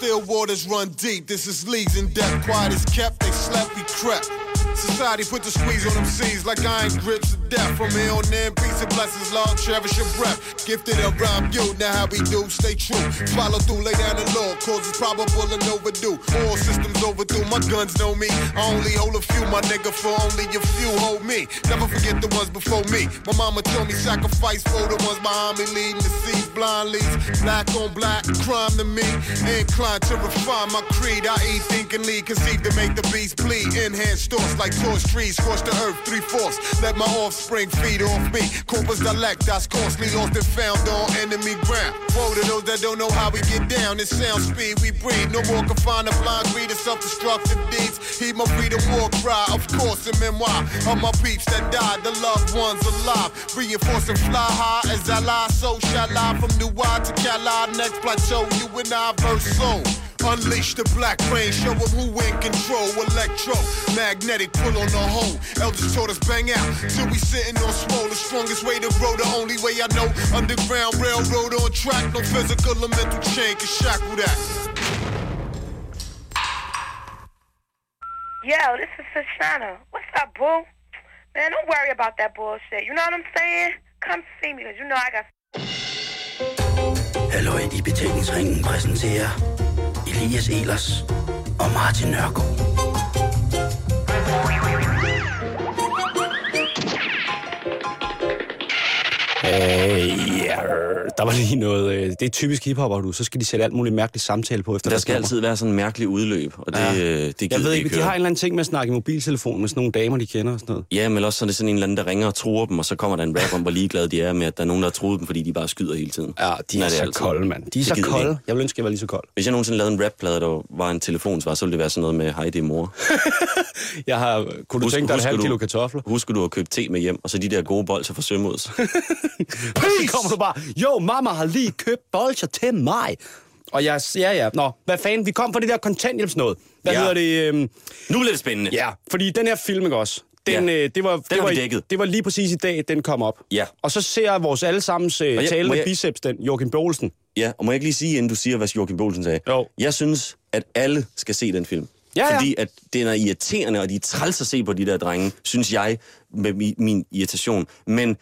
Still waters run deep. This is leagues in depth. Quiet is kept, they slept, we crept. Society put the squeeze on them seas like iron grips of death. From here on in, peace and blessings, Lord, cherish your breath. Gifted of rhyme, you, now how we do, stay true. Follow through, lay down the law, causes probable and overdue. All systems overdue, my guns know me. I only hold a few, my nigga, for only a few hold me. Never forget the ones before me. My mama told me sacrifice for the ones behind me, leading the seas, blind leads. Black on black, crime to me. Inclined to refine my creed. I eat, think, lead, conceived to make the beast bleed. Enhanced thoughts like torch trees, scorch the earth, three fourths. Let my offspring feed off me. Corpus dialect, that's costly, and found on enemy ground. Woe to those that don't know how we get down. This sound speed we breathe. No more confined to blind greed and self-destructive deeds. Heed my freedom war cry, of course, a memoir of my peeps that died, the loved ones alive. Reinforcing fly high as I lie, so shall I from New Wide to Cali, next plateau, you and I verse soul. Unleash the black rain, show show 'em who in control. Electro, magnetic, pull on the hole. Elders taught us bang out till we sitting on swole. The strongest way to roll, the only way I know. Underground railroad on track, no physical or mental chain can shackle that. Yo, this is Shoshana. What's up, boo? Man, don't worry about that bullshit. You know what I'm saying? Come see me, because you know I got Halløj i betalingsringen præsenterer Mathias Elers og Martin Nørgaard. Ja, der var lige noget... Øh, det er typisk hiphopper, du. Så skal de sætte alt muligt mærkeligt samtale på efter Der skal altid være sådan en mærkelig udløb, og det, Ja. ja. det gider Jeg ved ikke, de høre. har en eller anden ting med at snakke i mobiltelefon med sådan nogle damer, de kender og sådan noget. Ja, men også så er det sådan en eller anden, der ringer og truer dem, og så kommer der en rap om, hvor ligeglade de er med, at der er nogen, der har truet dem, fordi de bare skyder hele tiden. Ja, de er, det så altid. kolde, mand. De er Det så kolde. Jeg ville ønske, jeg var lige så kold. Hvis jeg nogensinde lavede en rapplade, der var en telefonsvar, så ville det være sådan noget med, hej, det er mor. [laughs] Jeg har... Kunne du Husk- tænke dig halvt du- kilo kartofler? Husker du at købe te med hjem, og så de der gode bolcher fra Sømods? [laughs] [laughs] Så kommer du bare, jo, mamma har lige købt bolcher til mig. Og jeg, ja, ja, nå, hvad fanden, vi kom fra det der kontanthjælpsnået. Hvad Ja. hedder det? Øhm, nu bliver det spændende. ja, fordi den her film, ikke også? Den, Ja. øh, det, var, det, har var, dækket. det var lige præcis i dag, den kom op. Ja. Og så ser jeg vores allesammens øh, talende må jeg- biceps, den Joachim Bolsen. Ja, og må jeg ikke lige sige, inden du siger, hvad Joachim Bolsen sagde? Jo. Jeg synes, at alle skal se den film. Ja, ja. Fordi at den er irriterende, og de er træls at se på de der drenge, synes jeg, med mi- min irritation. Men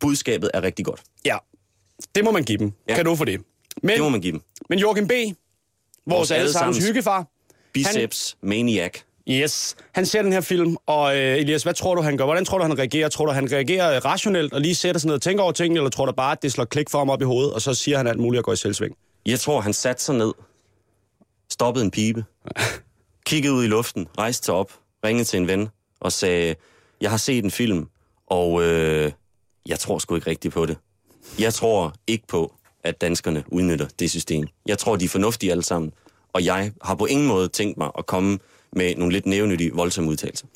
budskabet er rigtig godt. Ja, det må man give dem. Ja. Kan du for det? Men, Det må man give dem. men Joachim B., vores, Vores allesammens hyggefar, Biceps, Maniac. Yes, han ser den her film, og øh, Elias, hvad tror du, han gør? Hvordan tror du, han reagerer? Tror du, han reagerer øh, rationelt og lige sætter sig ned og tænker over tingene, eller tror du bare, at det slår klik for ham op i hovedet, og så siger han alt muligt og går i selvsving? Jeg tror, han satte sig ned, stoppede en pibe, [laughs] kiggede ud i luften, rejste sig op, ringede til en ven og sagde, jeg har set en film, og øh, jeg tror sgu ikke rigtigt på det. Jeg tror ikke på, at danskerne udnytter det system. Jeg tror, de er fornuftige alle sammen, og jeg har på ingen måde tænkt mig at komme med nogle lidt nævnyttige, voldsomme udtalelser.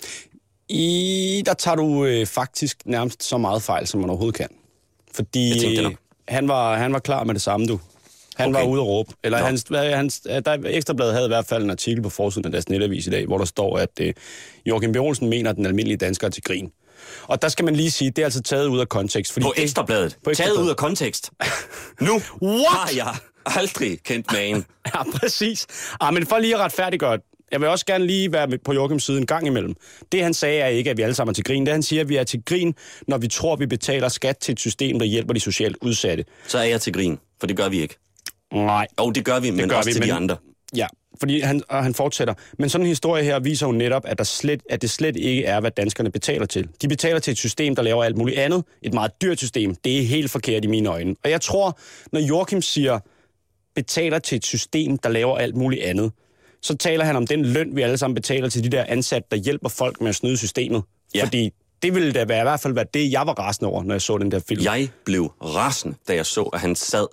I, der tager du øh, faktisk nærmest så meget fejl, som man overhovedet kan. Fordi Jeg tænkte det nok. han, var, han var klar med det samme, du. Han Okay. var ude at råbe. Eller Nå. hans, hans, der, Ekstrabladet havde i hvert fald en artikel på forsiden af deres netavis i dag, hvor der står, at øh, Joachim B. Olsen mener, at den almindelige dansker er til grin. Og der skal man lige sige, det er altså taget ud af kontekst. Fordi På det- ekstrabladet. På Taget Ekstrabladet. ud af kontekst. [laughs] Nu What? har jeg aldrig kendt magen. [laughs] Ja, præcis. Ah, men for lige at retfærdiggøre, jeg vil også gerne lige være på Joachims side en gang imellem. Det han sagde er ikke, at vi alle sammen er til grin. Det han siger, at vi er til grin, når vi tror, vi betaler skat til et system, der hjælper de socialt udsatte. Så er jeg til grin, for det gør vi ikke. Nej. Jo, det gør vi, men gør også vi, til men- de andre. Ja, fordi han, og han fortsætter. Men sådan en historie her viser jo netop, at, der slet, at det slet ikke er, hvad danskerne betaler til. De betaler til et system, der laver alt muligt andet. Et meget dyrt system. Det er helt forkert i mine øjne. Og jeg tror, når Joachim siger, betaler til et system, der laver alt muligt andet, så taler han om den løn, vi alle sammen betaler til de der ansatte, der hjælper folk med at snyde systemet. Ja. Fordi det ville da være, i hvert fald være det, jeg var rasende over, når jeg så den der film. Jeg blev rasende, da jeg så, at han sad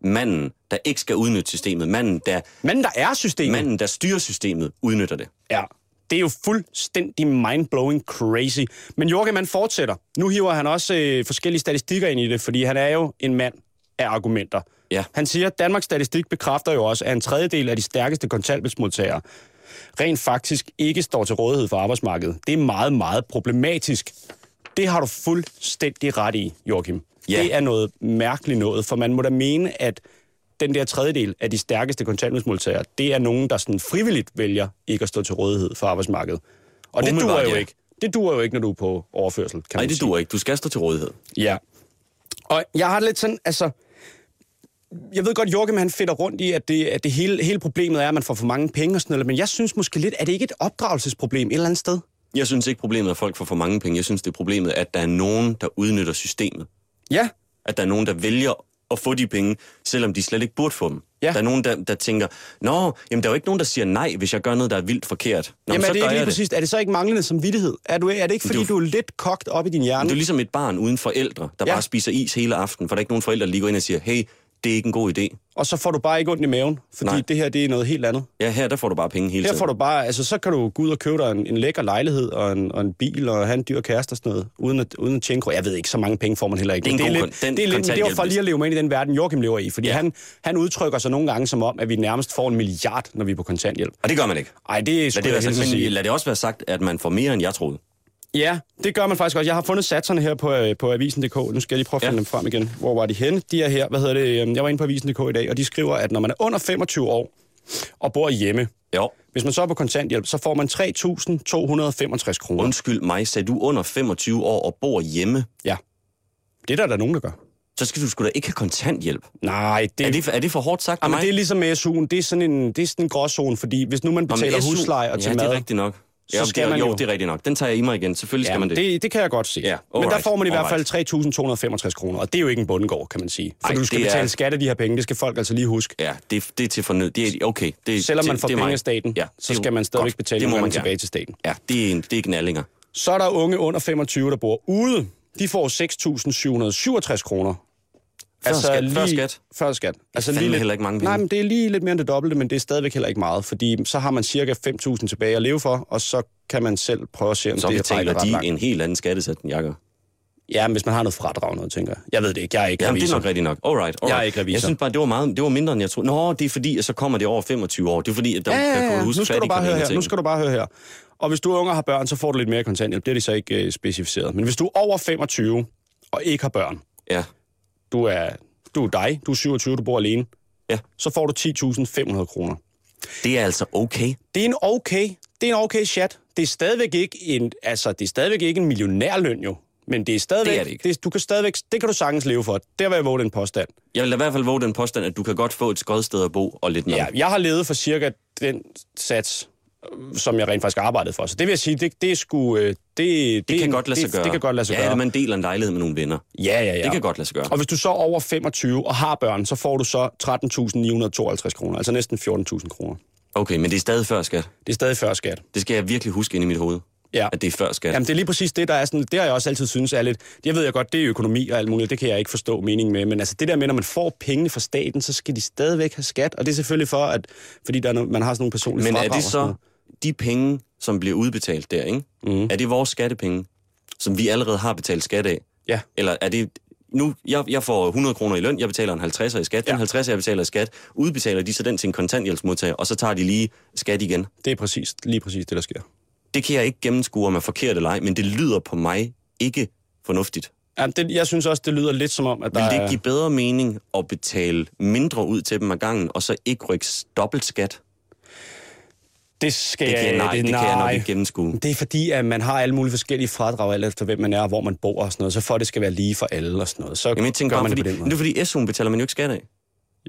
manden, der ikke skal udnytte systemet. Manden, der, Manden, der er systemet. manden, der styrer systemet, udnytter det. Ja, det er jo fuldstændig mind-blowing crazy. Men Jorgen, man fortsætter. Nu hiver han også øh, forskellige statistikker ind i det, fordi han er jo en mand af argumenter. Ja. Han siger, at Danmarks Statistik bekræfter jo også, at en tredjedel af de stærkeste kontanthjælpsmodtagere rent faktisk ikke står til rådighed for arbejdsmarkedet. Det er meget, meget problematisk. Det har du fuldstændig ret i, Joachim. Ja. Det er noget mærkeligt noget, for man må da mene, at den der tredjedel af de stærkeste kontanthjælpsmodtagere, det er nogen, der sådan frivilligt vælger ikke at stå til rådighed for arbejdsmarkedet. Og det duer jo ja. ikke. Det duer jo ikke, når du er på overførsel, kan Nej, det duer ikke. Du skal stå til rådighed. Ja. Og jeg har lidt sådan, altså... Jeg ved godt, Jorgen, han fedter rundt i, at, det, at det hele, hele problemet er, at man får for mange penge og sådan noget, men jeg synes måske lidt, at det ikke et opdragelsesproblem et eller andet sted? Jeg synes ikke, problemet er, at folk får for mange penge. Jeg synes, det er problemet, at der er nogen, der udnytter systemet. Ja, At der er nogen, der vælger at få de penge, selvom de slet ikke burde få dem. Ja. Der er nogen, der, der tænker, Nå, jamen, der er jo ikke nogen, der siger nej, hvis jeg gør noget, der er vildt forkert. Nå, Jamen, men er så det ikke lige jeg præcis, er det så ikke manglende samvittighed? Er, du, er det ikke, fordi Du- du, du er lidt kogt op i din hjerne? Det er ligesom et barn uden forældre, der Ja. bare spiser is hele aften, for der er ikke nogen forældre, der lige går ind og siger, hey, det er ikke en god idé. Og så får du bare ikke ondt i maven, fordi Nej. det her, det er noget helt andet. Ja, her der får du bare penge hele Her tiden. får du bare, altså så kan du gå ud og købe dig en, en lækker lejlighed og en, og en bil og have en dyr kæreste og sådan noget, uden at, uden at tjene Jeg ved ikke, så mange penge får man heller ikke. Det er en Men god lidt, den det er lidt, det er jo for lige at leve med ind i den verden, Joachim lever i, fordi Ja. han, han udtrykker sig nogle gange som om, at vi nærmest får en milliard, når vi er på kontanthjælp. Og det gør man ikke. Ej, det er sgu Lad det, være men sige. lad det også være sagt, at man får mere, end jeg troede. Ja, det gør man faktisk også. Jeg har fundet satserne her på, øh, på avisen.dk. Nu skal jeg lige prøve at finde Ja. dem frem igen. Hvor var de henne? De er her. Hvad hedder det? Øhm, Jeg var inde på avisen.dk i dag, og de skriver, at når man er under 25 år og bor hjemme, Jo. hvis man så er på kontanthjælp, så får man 3.265 kroner. Undskyld mig, sagde du under 25 år og bor hjemme, Ja. Det er der, der er nogen, der gør. så skal du sgu da ikke have kontanthjælp. Nej, det, Er det, er det for hårdt sagt Jamen, mig? det er ligesom med SU'en. Det er sådan en, det er sådan en gråzone, fordi hvis nu man betaler SU husleje og til ja, mad... det er rigtigt nok. Så Ja, skal det, man jo, jo- det er rigtigt nok. Den tager jeg i mig igen. Selvfølgelig skal Ja, man det. det, det kan jeg godt se. Ja, Men der får man i hvert fald 3.265 kroner, og det er jo ikke en bundegård, kan man sige. For Ej, du skal det er- betale skat af de her penge, det skal folk altså lige huske. Ja, det, det er til fornød. Det er okay. Det, Selvom man får det penge af staten, ja, så skal man stadigvæk godt. betale det må man tilbage til staten. Ja, det er, en, det er knallinger. Så er der unge under 25, der bor ude. De får 6.767 kroner. Før skat, før skat. Før skat. Altså fandme lige lidt, heller ikke mange penge. Nej, men det er lige lidt mere end det dobbelte, men det er stadigvæk heller ikke meget, fordi så har man cirka 5.000 tilbage at leve for, og så kan man selv prøve at se, om Så det rækker ret de langt. en helt anden skattesats, end jeg gør. Ja, men hvis man har noget fradrag noget, tænker jeg. Jeg ved det ikke, jeg er ikke Jamen, det er revisor. nok rigtigt nok. Alright, alright. Jeg er ikke revisor. Jeg synes bare, det var, meget, det var mindre, end jeg troede. Nå, det er fordi, at så kommer det over 25 år. Det er fordi, at der, Ja, ja, der ja, kunne ja. du huske Nu skal du bare høre her. fattigkontingent. Nu skal du bare høre her. Og hvis du er ung og har børn, så får du lidt mere kontanthjælp. Det er de så ikke øh, specificeret. Men hvis du er over 25 og ikke har børn, Ja, du er, du er dig, du er 27, du bor alene, ja. så får du 10.500 kroner. Det er altså okay. Det er en okay, det er en okay chat. Det er stadigvæk ikke en, altså, det er stadigvæk ikke en millionærløn jo. Men det er stadigvæk, Det er det ikke. Det, du kan stadigvæk, det kan du sagtens leve for. Der vil jeg våge den påstand. Jeg vil i hvert fald våge den påstand, at du kan godt få et skodsted at bo og lidt mad. Ja, jeg har levet for cirka den sats, som jeg rent faktisk arbejdede for. Så det vil jeg sige, det, det er sgu... øh, Det, det, det kan godt lade sig det, gøre. Det kan godt lade sig ja, gøre. eller man deler en lejlighed med nogle venner. Ja, ja, ja. Det kan godt lade sig gøre. Og hvis du så er over 25 og har børn, så får du så 13.952 kroner, altså næsten 14.000 kroner. Okay, men det er stadig før skat. Det er stadig før skat. Det skal jeg virkelig huske ind i mit hoved. Ja. At det er før skat. Jamen, det er lige præcis det, der er sådan, det har jeg også altid synes er lidt, jeg ved jeg godt, det er økonomi og alt muligt, det kan jeg ikke forstå meningen med, men altså det der med, når man får pengene fra staten, så skal de stadigvæk have skat, og det er selvfølgelig for, at, fordi der er no, man har sådan nogle personlige Men er det så. De penge, som bliver udbetalt der, ikke? Mm. Er det vores skattepenge, som vi allerede har betalt skat af? Ja. Eller er det... Nu, jeg, jeg får 100 kroner i løn, jeg betaler en 50'er i skat. Den Ja. 50'er, jeg betaler i skat, udbetaler de så den til en kontanthjælpsmodtager, og så tager de lige skat igen. Det er præcis, lige præcis det, der sker. Det kan jeg ikke gennemskue, om er forkert eller ej, men det lyder på mig ikke fornuftigt. Ja, det, jeg synes også, det lyder lidt som om, at der Vil det ikke give bedre mening at betale mindre ud til dem ad gangen, og så ikke rykke dobbelt skat? Det skal Det kan, jeg, nej, det, det kan jeg nok nej. ikke gennemskue. Det er fordi, at man har alle mulige forskellige fradrag, alt efter hvem man er, og hvor man bor og sådan noget. Så for at det skal være lige for alle og sådan noget, så Jamen, jeg tænker gør bare, man fordi, det på den men det måde. er fordi, SU'en betaler man jo ikke skat af.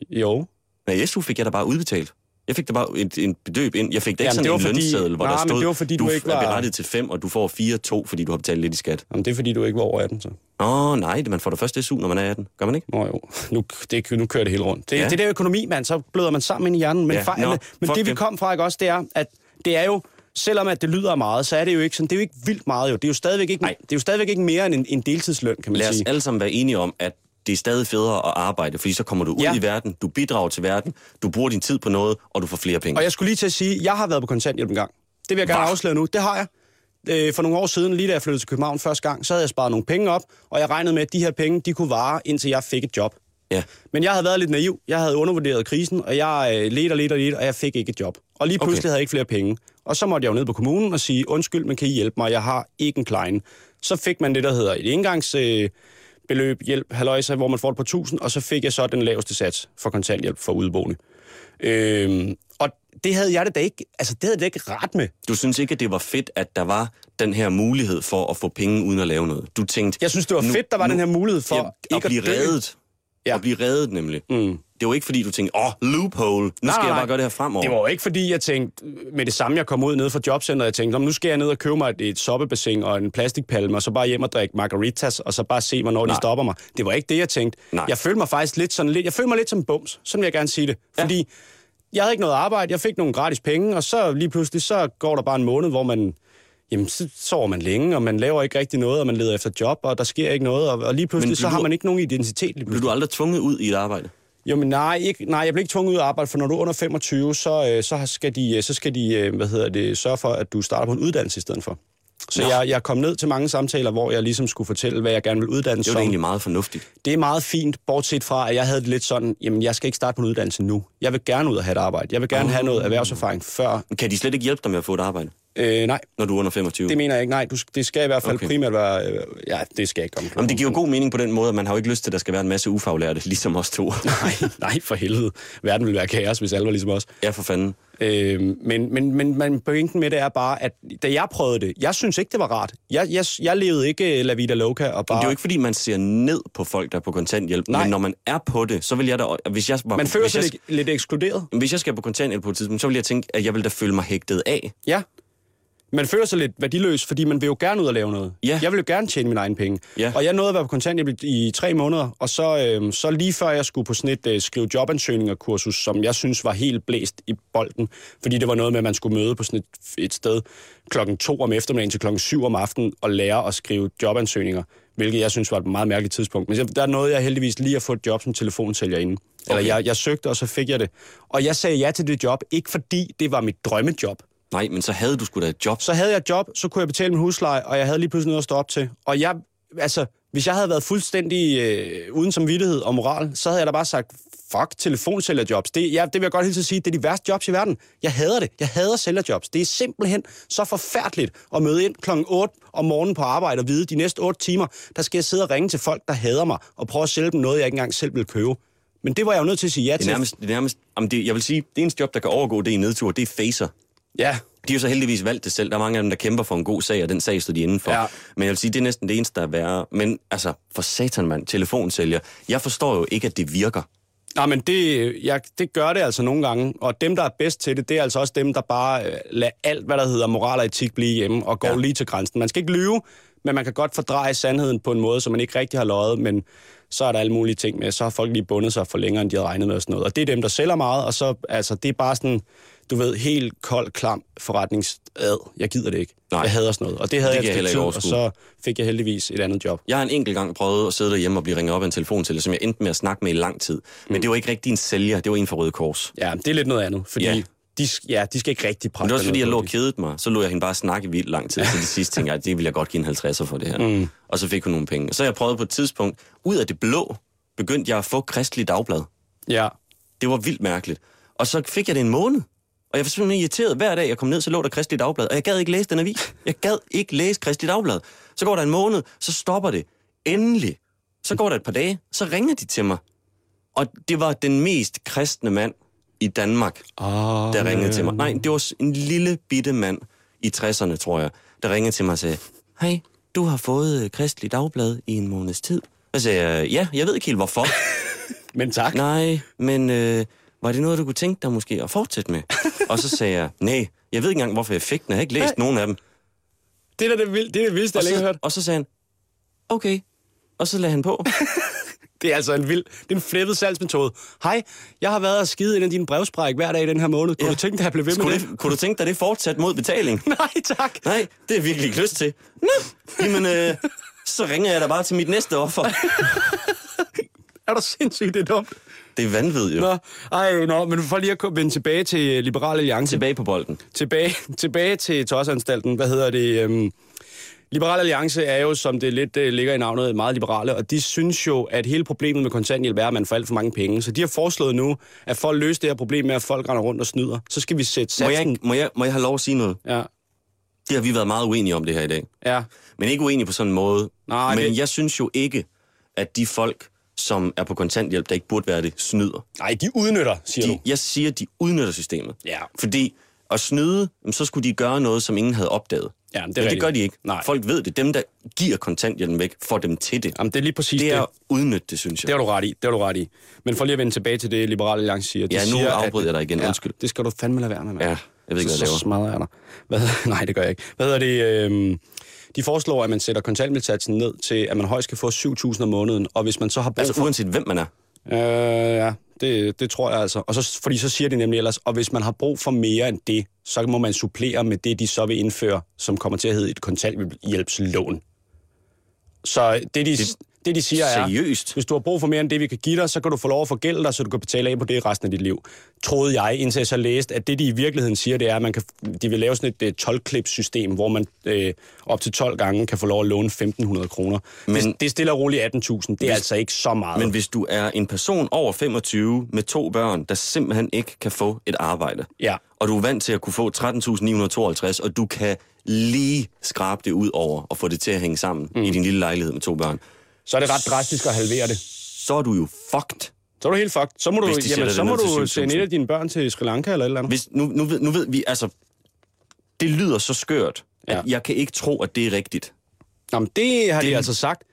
Jo. Nej, SU fik jeg da bare udbetalt. Jeg fik da bare et, en bedøb ind. Jeg fik da ikke Jamen, det sådan en fordi- lønseddel, hvor Nej, der stod, det var fordi, du ikke er var- berettiget til 5, og du får 4-2, fordi du har betalt lidt i skat. Jamen, det er fordi, du ikke var over 18, så. Åh, oh, nej, man får da først SU, når man er 18. Gør man ikke? Nå jo, nu, det, nu kører det hele rundt. Det, ja. Det der økonomi, mand, så bløder man sammen ind i hjernen. Men, Ja, ja, nå, men, men det vi kom fra, ikke også, det er, at det er jo, selvom at det lyder meget, så er det jo ikke sådan, det er jo ikke vildt meget jo. Det er jo stadigvæk ikke, Nej. det er jo stadigvæk ikke mere end en, en deltidsløn, kan man Lad os sige. alle sammen være enige om, at det er stadig federe at arbejde, fordi så kommer du ud Ja. i verden, du bidrager til verden, du bruger din tid på noget, og du får flere penge. Og jeg skulle lige til at sige, jeg har været på kontanthjælp en gang. Det vil jeg gerne Hva? afsløre nu. Det har jeg. Øh, For nogle år siden, lige da jeg flyttede til København første gang, så havde jeg sparet nogle penge op, og jeg regnede med, at de her penge, de kunne vare, indtil jeg fik et job. Ja. Men jeg havde været lidt naiv. Jeg havde undervurderet krisen, og jeg øh, ledte og ledte og ledte, og jeg fik ikke et job. Og lige pludselig Okay. okay. havde jeg ikke flere penge. Og så måtte jeg jo ned på kommunen og sige, undskyld, men kan I hjælpe mig? Jeg har ikke en klein. Så fik man det, der hedder et engangs... Øh, beløb, hjælp, halløjsa, hvor man får det på 1000, og så fik jeg så den laveste sats for kontanthjælp for udeboende. Øhm, og det havde jeg det da ikke, altså det havde da ikke ret med. Du synes ikke, at det var fedt, at der var den her mulighed for at få penge uden at lave noget? Du tænkte... Jeg synes, det var fedt, der var den her mulighed for ja, ikke at blive at reddet. Ja. At blive reddet nemlig. Mm. Det var ikke, fordi du tænkte, åh, oh, loophole, nu Nej, skal jeg nej. bare gøre det her fremover. Det var jo ikke, fordi jeg tænkte, med det samme, jeg kom ud ned fra jobcenteret, jeg tænkte, "Nå, men nu skal jeg ned og købe mig et, et soppebassin og en plastikpalme, og så bare hjem og drikke margaritas, og så bare se, hvornår Nej. de stopper mig. Det var ikke det, jeg tænkte. Nej. Jeg følte mig faktisk lidt sådan lidt, jeg følte mig lidt som en bums, sådan vil jeg gerne sige det. Ja. Fordi jeg havde ikke noget arbejde, jeg fik nogle gratis penge, og så lige pludselig, så går der bare en måned, hvor man, jamen, så sover man længe, og man laver ikke rigtig noget, og man leder efter job, og der sker ikke noget, og, og lige pludselig, så har du- man ikke nogen identitet. Blev pludselig. du aldrig tvunget ud i et arbejde? Jo, men nej, ikke, nej, jeg bliver ikke tvunget ud af arbejde, for når du er under 25, så, øh, så skal de, øh, så skal de øh, hvad hedder det, sørge for, at du starter på en uddannelse i stedet for. Så Nå. jeg, jeg kom ned til mange samtaler, hvor jeg ligesom skulle fortælle, hvad jeg gerne vil uddanne Det da egentlig meget fornuftigt. det er meget fint, bortset fra, at jeg havde det lidt sådan, jamen jeg skal ikke starte på en uddannelse nu. Jeg vil gerne ud og have et arbejde. Jeg vil gerne have noget erhvervserfaring før. Kan de slet ikke hjælpe dig med at få et arbejde, Øh, nej, når du er under 25? det mener jeg ikke. Nej, du, det skal i hvert fald Okay. primært være... Øh, ja, det skal ikke komme Jamen, det giver jo god mening på den måde, at man har jo ikke lyst til, at der skal være en masse ufaglærte, ligesom os to. [laughs] Nej, nej, for helvede. Verden ville være kaos, hvis alle var ligesom os. ja, for fanden. Øh, men, men, men, men pointen med det er bare, at da jeg prøvede det, jeg synes ikke, det var rart. Jeg, jeg, jeg levede ikke La Vida Loca og bare... Men det er jo ikke, fordi man ser ned på folk, der er på kontanthjælp. Nej. Men når man er på det, så vil jeg da... Hvis jeg, man føler sig jeg, lidt, lidt ekskluderet. Hvis jeg skal på kontanthjælp på et tidspunkt, så vil jeg tænke, at jeg vil da føle mig hægtet af. Ja. Man føler sig lidt værdiløs, fordi man vil jo gerne ud og lave noget. Ja. Jeg vil jo gerne tjene mine egne penge. Ja. Og jeg nåede at være på kontanthjælp i, tre måneder, og så, øh, så lige før jeg skulle på sådan et øh, skrive jobansøgninger-kursus, som jeg synes var helt blæst i bolden, fordi det var noget med, at man skulle møde på sådan et, et sted klokken to om eftermiddagen til klokken syv om aftenen og lære at skrive jobansøgninger, hvilket jeg synes var et meget mærkeligt tidspunkt. Men der nåede jeg heldigvis lige at få et job som telefonsælger inden. Eller Okay. jeg, jeg søgte, og så fik jeg det. Og jeg sagde ja til det job, ikke fordi det var mit drømmejob, Nej, men så havde du sgu da et job. så havde jeg et job, så kunne jeg betale min husleje, og jeg havde lige pludselig noget at stå op til. Og jeg, altså, hvis jeg havde været fuldstændig øh, uden samvittighed og moral, så havde jeg da bare sagt, fuck telefonsælgerjobs. Det, ja, det vil jeg godt at sige, det er de værste jobs i verden. Jeg hader det. Jeg hader sælgerjobs. Det er simpelthen så forfærdeligt at møde ind klokken 8 om morgenen på arbejde og vide, de næste 8 timer, der skal jeg sidde og ringe til folk, der hader mig, og prøve at sælge dem noget, jeg ikke engang selv vil købe. Men det var jeg jo nødt til at sige ja Det er til. nærmest, det er nærmest jamen det, jeg vil sige, det eneste job, der kan overgå det i nedtur, det er facer. Ja, De har jo så heldigvis valgt det selv. Der er mange af dem, der kæmper for en god sag, og den sag står de indenfor. Ja. Men jeg vil sige, det er næsten det eneste, der er værre. Men altså, for satan mand, telefonsælger. Jeg forstår jo ikke, at det virker. Nej, men det, ja, det gør det altså nogle gange. Og dem, der er bedst til det, det er altså også dem, der bare øh, lader alt, hvad der hedder moral og etik, blive hjemme og går Ja. lige til grænsen. Man skal ikke lyve, men man kan godt fordreje sandheden på en måde, så man ikke rigtig har løjet, men så er der alle mulige ting med. Så har folk lige bundet sig for længere, end de havde regnet med og sådan noget. Og det er dem, der sælger meget, og så, altså, det er bare sådan, du ved, helt kold, klam forretningsad. Jeg gider det ikke. Nej. Jeg hader sådan noget. Og det havde Det jeg jeg heller tid, ikke og overskue. så fik jeg heldigvis et andet job. Jeg har en enkelt gang prøvet at sidde derhjemme og blive ringet op af en telefonsælger, som jeg endte med at snakke med i lang tid. Men det var ikke rigtig en sælger, det var en fra Røde Kors. Ja, det er lidt noget andet, fordi Ja. De, ja, de skal ikke rigtig presse Men det var også fordi, jeg lå og kedede mig. Så lå jeg hende bare snakke vildt lang tid. Så til sidst tænkte jeg, at det ville jeg godt give en 50'er for det her. Mm. Og så fik hun nogle penge. Så jeg prøvede på et tidspunkt, ud af det blå, begyndte jeg at få Kristelig Dagblad. Ja. Det var vildt mærkeligt. Og så fik jeg det en måned. Og jeg var simpelthen irriteret hver dag, jeg kom ned, så lå der Kristelig Dagblad. Og jeg gad ikke læse den avis. Jeg gad ikke læse Kristelig Dagblad. Så går der en måned, så stopper det. Endelig. Så går der et par dage, så ringer de til mig. Og det var den mest kristne mand i Danmark, Oh, der ringede til mig. Nej, det var en lille bitte mand i 60'erne, tror jeg, der ringede til mig og sagde, Hej, du har fået øh, Kristelig Dagblad i en måneds tid. Og så sagde jeg, ja, jeg ved ikke helt hvorfor. [laughs] Men tak. Nej, men øh, var det noget, du kunne tænke dig måske at fortsætte med? [laughs] og så sagde jeg, nej, jeg ved ikke engang, hvorfor jeg fik den. Jeg har ikke læst nogen af dem. Det er det, vild, det, er det vildeste, Og jeg længe har hørt. og så sagde han, okay. Og så lagde han på. [laughs] Det er altså en vild, det er en flippet salgsmetode. Hej, jeg har været og skide ind af din brevspræk hver dag i den her måned. Kunne Ja. du tænke dig, at blev ved med Kunne, det? det, kunne du tænke dig det fortsat mod betaling? [laughs] Nej, tak. Nej, det er jeg virkelig ikke lyst til. Nå, jamen, øh, så ringer jeg da bare til mit næste offer. Er du sindssygt, det er dumt? Det er vanvittigt jo. Nå, ej, nå, men for lige at komme- vende tilbage til Liberal Alliance. Tilbage på bolden. tilbage, [laughs] tilbage til Tossanstalten. Hvad hedder det? Øhm, Liberal Alliance er jo, som det lidt øh, ligger i navnet, meget liberale, og de synes jo, at hele problemet med kontanthjælp er, at man får alt for mange penge. Så de har foreslået nu, at for at løse det her problem med, at folk render rundt og snyder, så skal vi sætte Må jeg, satsen... ikke- må, jeg, må jeg have lov at sige noget? Ja, Det har vi været meget uenige om det her i dag. ja. Men ikke uenige på sådan en måde. Nej, Men det- jeg synes jo ikke, at de folk, som er på kontanthjælp, der ikke burde være det, snyder. Nej, de udnytter, siger De, du. jeg siger, at de udnytter systemet. Ja. Fordi at snyde, så skulle de gøre noget, som ingen havde opdaget. Ja, det er men det gør de ikke. Nej. Folk ved det. Dem, der giver kontanthjælpen væk, får dem til det. Jamen, det er lige præcis det det. er at udnytte det, synes jeg. Det har du ret i, det har du ret i. Men for lige at vende tilbage til det, Liberale Alliance siger. De Ja, nu siger, afbryder jeg dig igen. Undskyld. det skal du fandme lade være med. mand. Ja, jeg ved ikke, hvad så, jeg så laver. smadrer jeg dig. Hvad, [laughs] nej, det gør jeg ikke. Hvad hedder det? Øhm, de foreslår, at man sætter kontanthjælpssatsen ned til, at man højst skal få 7.000 om måneden, og hvis man så har brug Altså for... uanset hvem man er. Øh, ja, det, det tror jeg altså. Og så, fordi så siger de nemlig ellers, og hvis man har brug for mere end det, så må man supplere med det, de så vil indføre, som kommer til at hedde et kontanthjælpslån. Så det, de, det, det, de siger er, Seriøst? hvis du har brug for mere end det, vi kan give dig, så kan du få lov at få gæld dig, så du kan betale af på det resten af dit liv. Troede jeg, indtil jeg så læste, at det, de i virkeligheden siger, det er, at man kan, de vil lave sådan et uh, 12-klip-system, hvor man øh, op til 12 gange kan få lov at låne 1.500 kroner. Men Men- det, stiller roligt 18.000. Det er altså ikke så meget. Men hvis du er en person over 25 med to børn, der simpelthen ikke kan få et arbejde, Ja. og du er vant til at kunne få 13.952, og du kan lige skrabe det ud over og få det til at hænge sammen mm. i din lille lejlighed med to børn, så er det ret drastisk at halvere det. så er du jo fucked. Så er du helt fucked. Så må du, Hvis sætter jamen, så må du 7.000. sende et af dine børn til Sri Lanka eller et eller andet. Hvis, nu, nu, ved, nu ved vi, altså, det lyder så skørt, at Ja. jeg kan ikke tro, at det er rigtigt. Jamen, det har det... De altså sagt.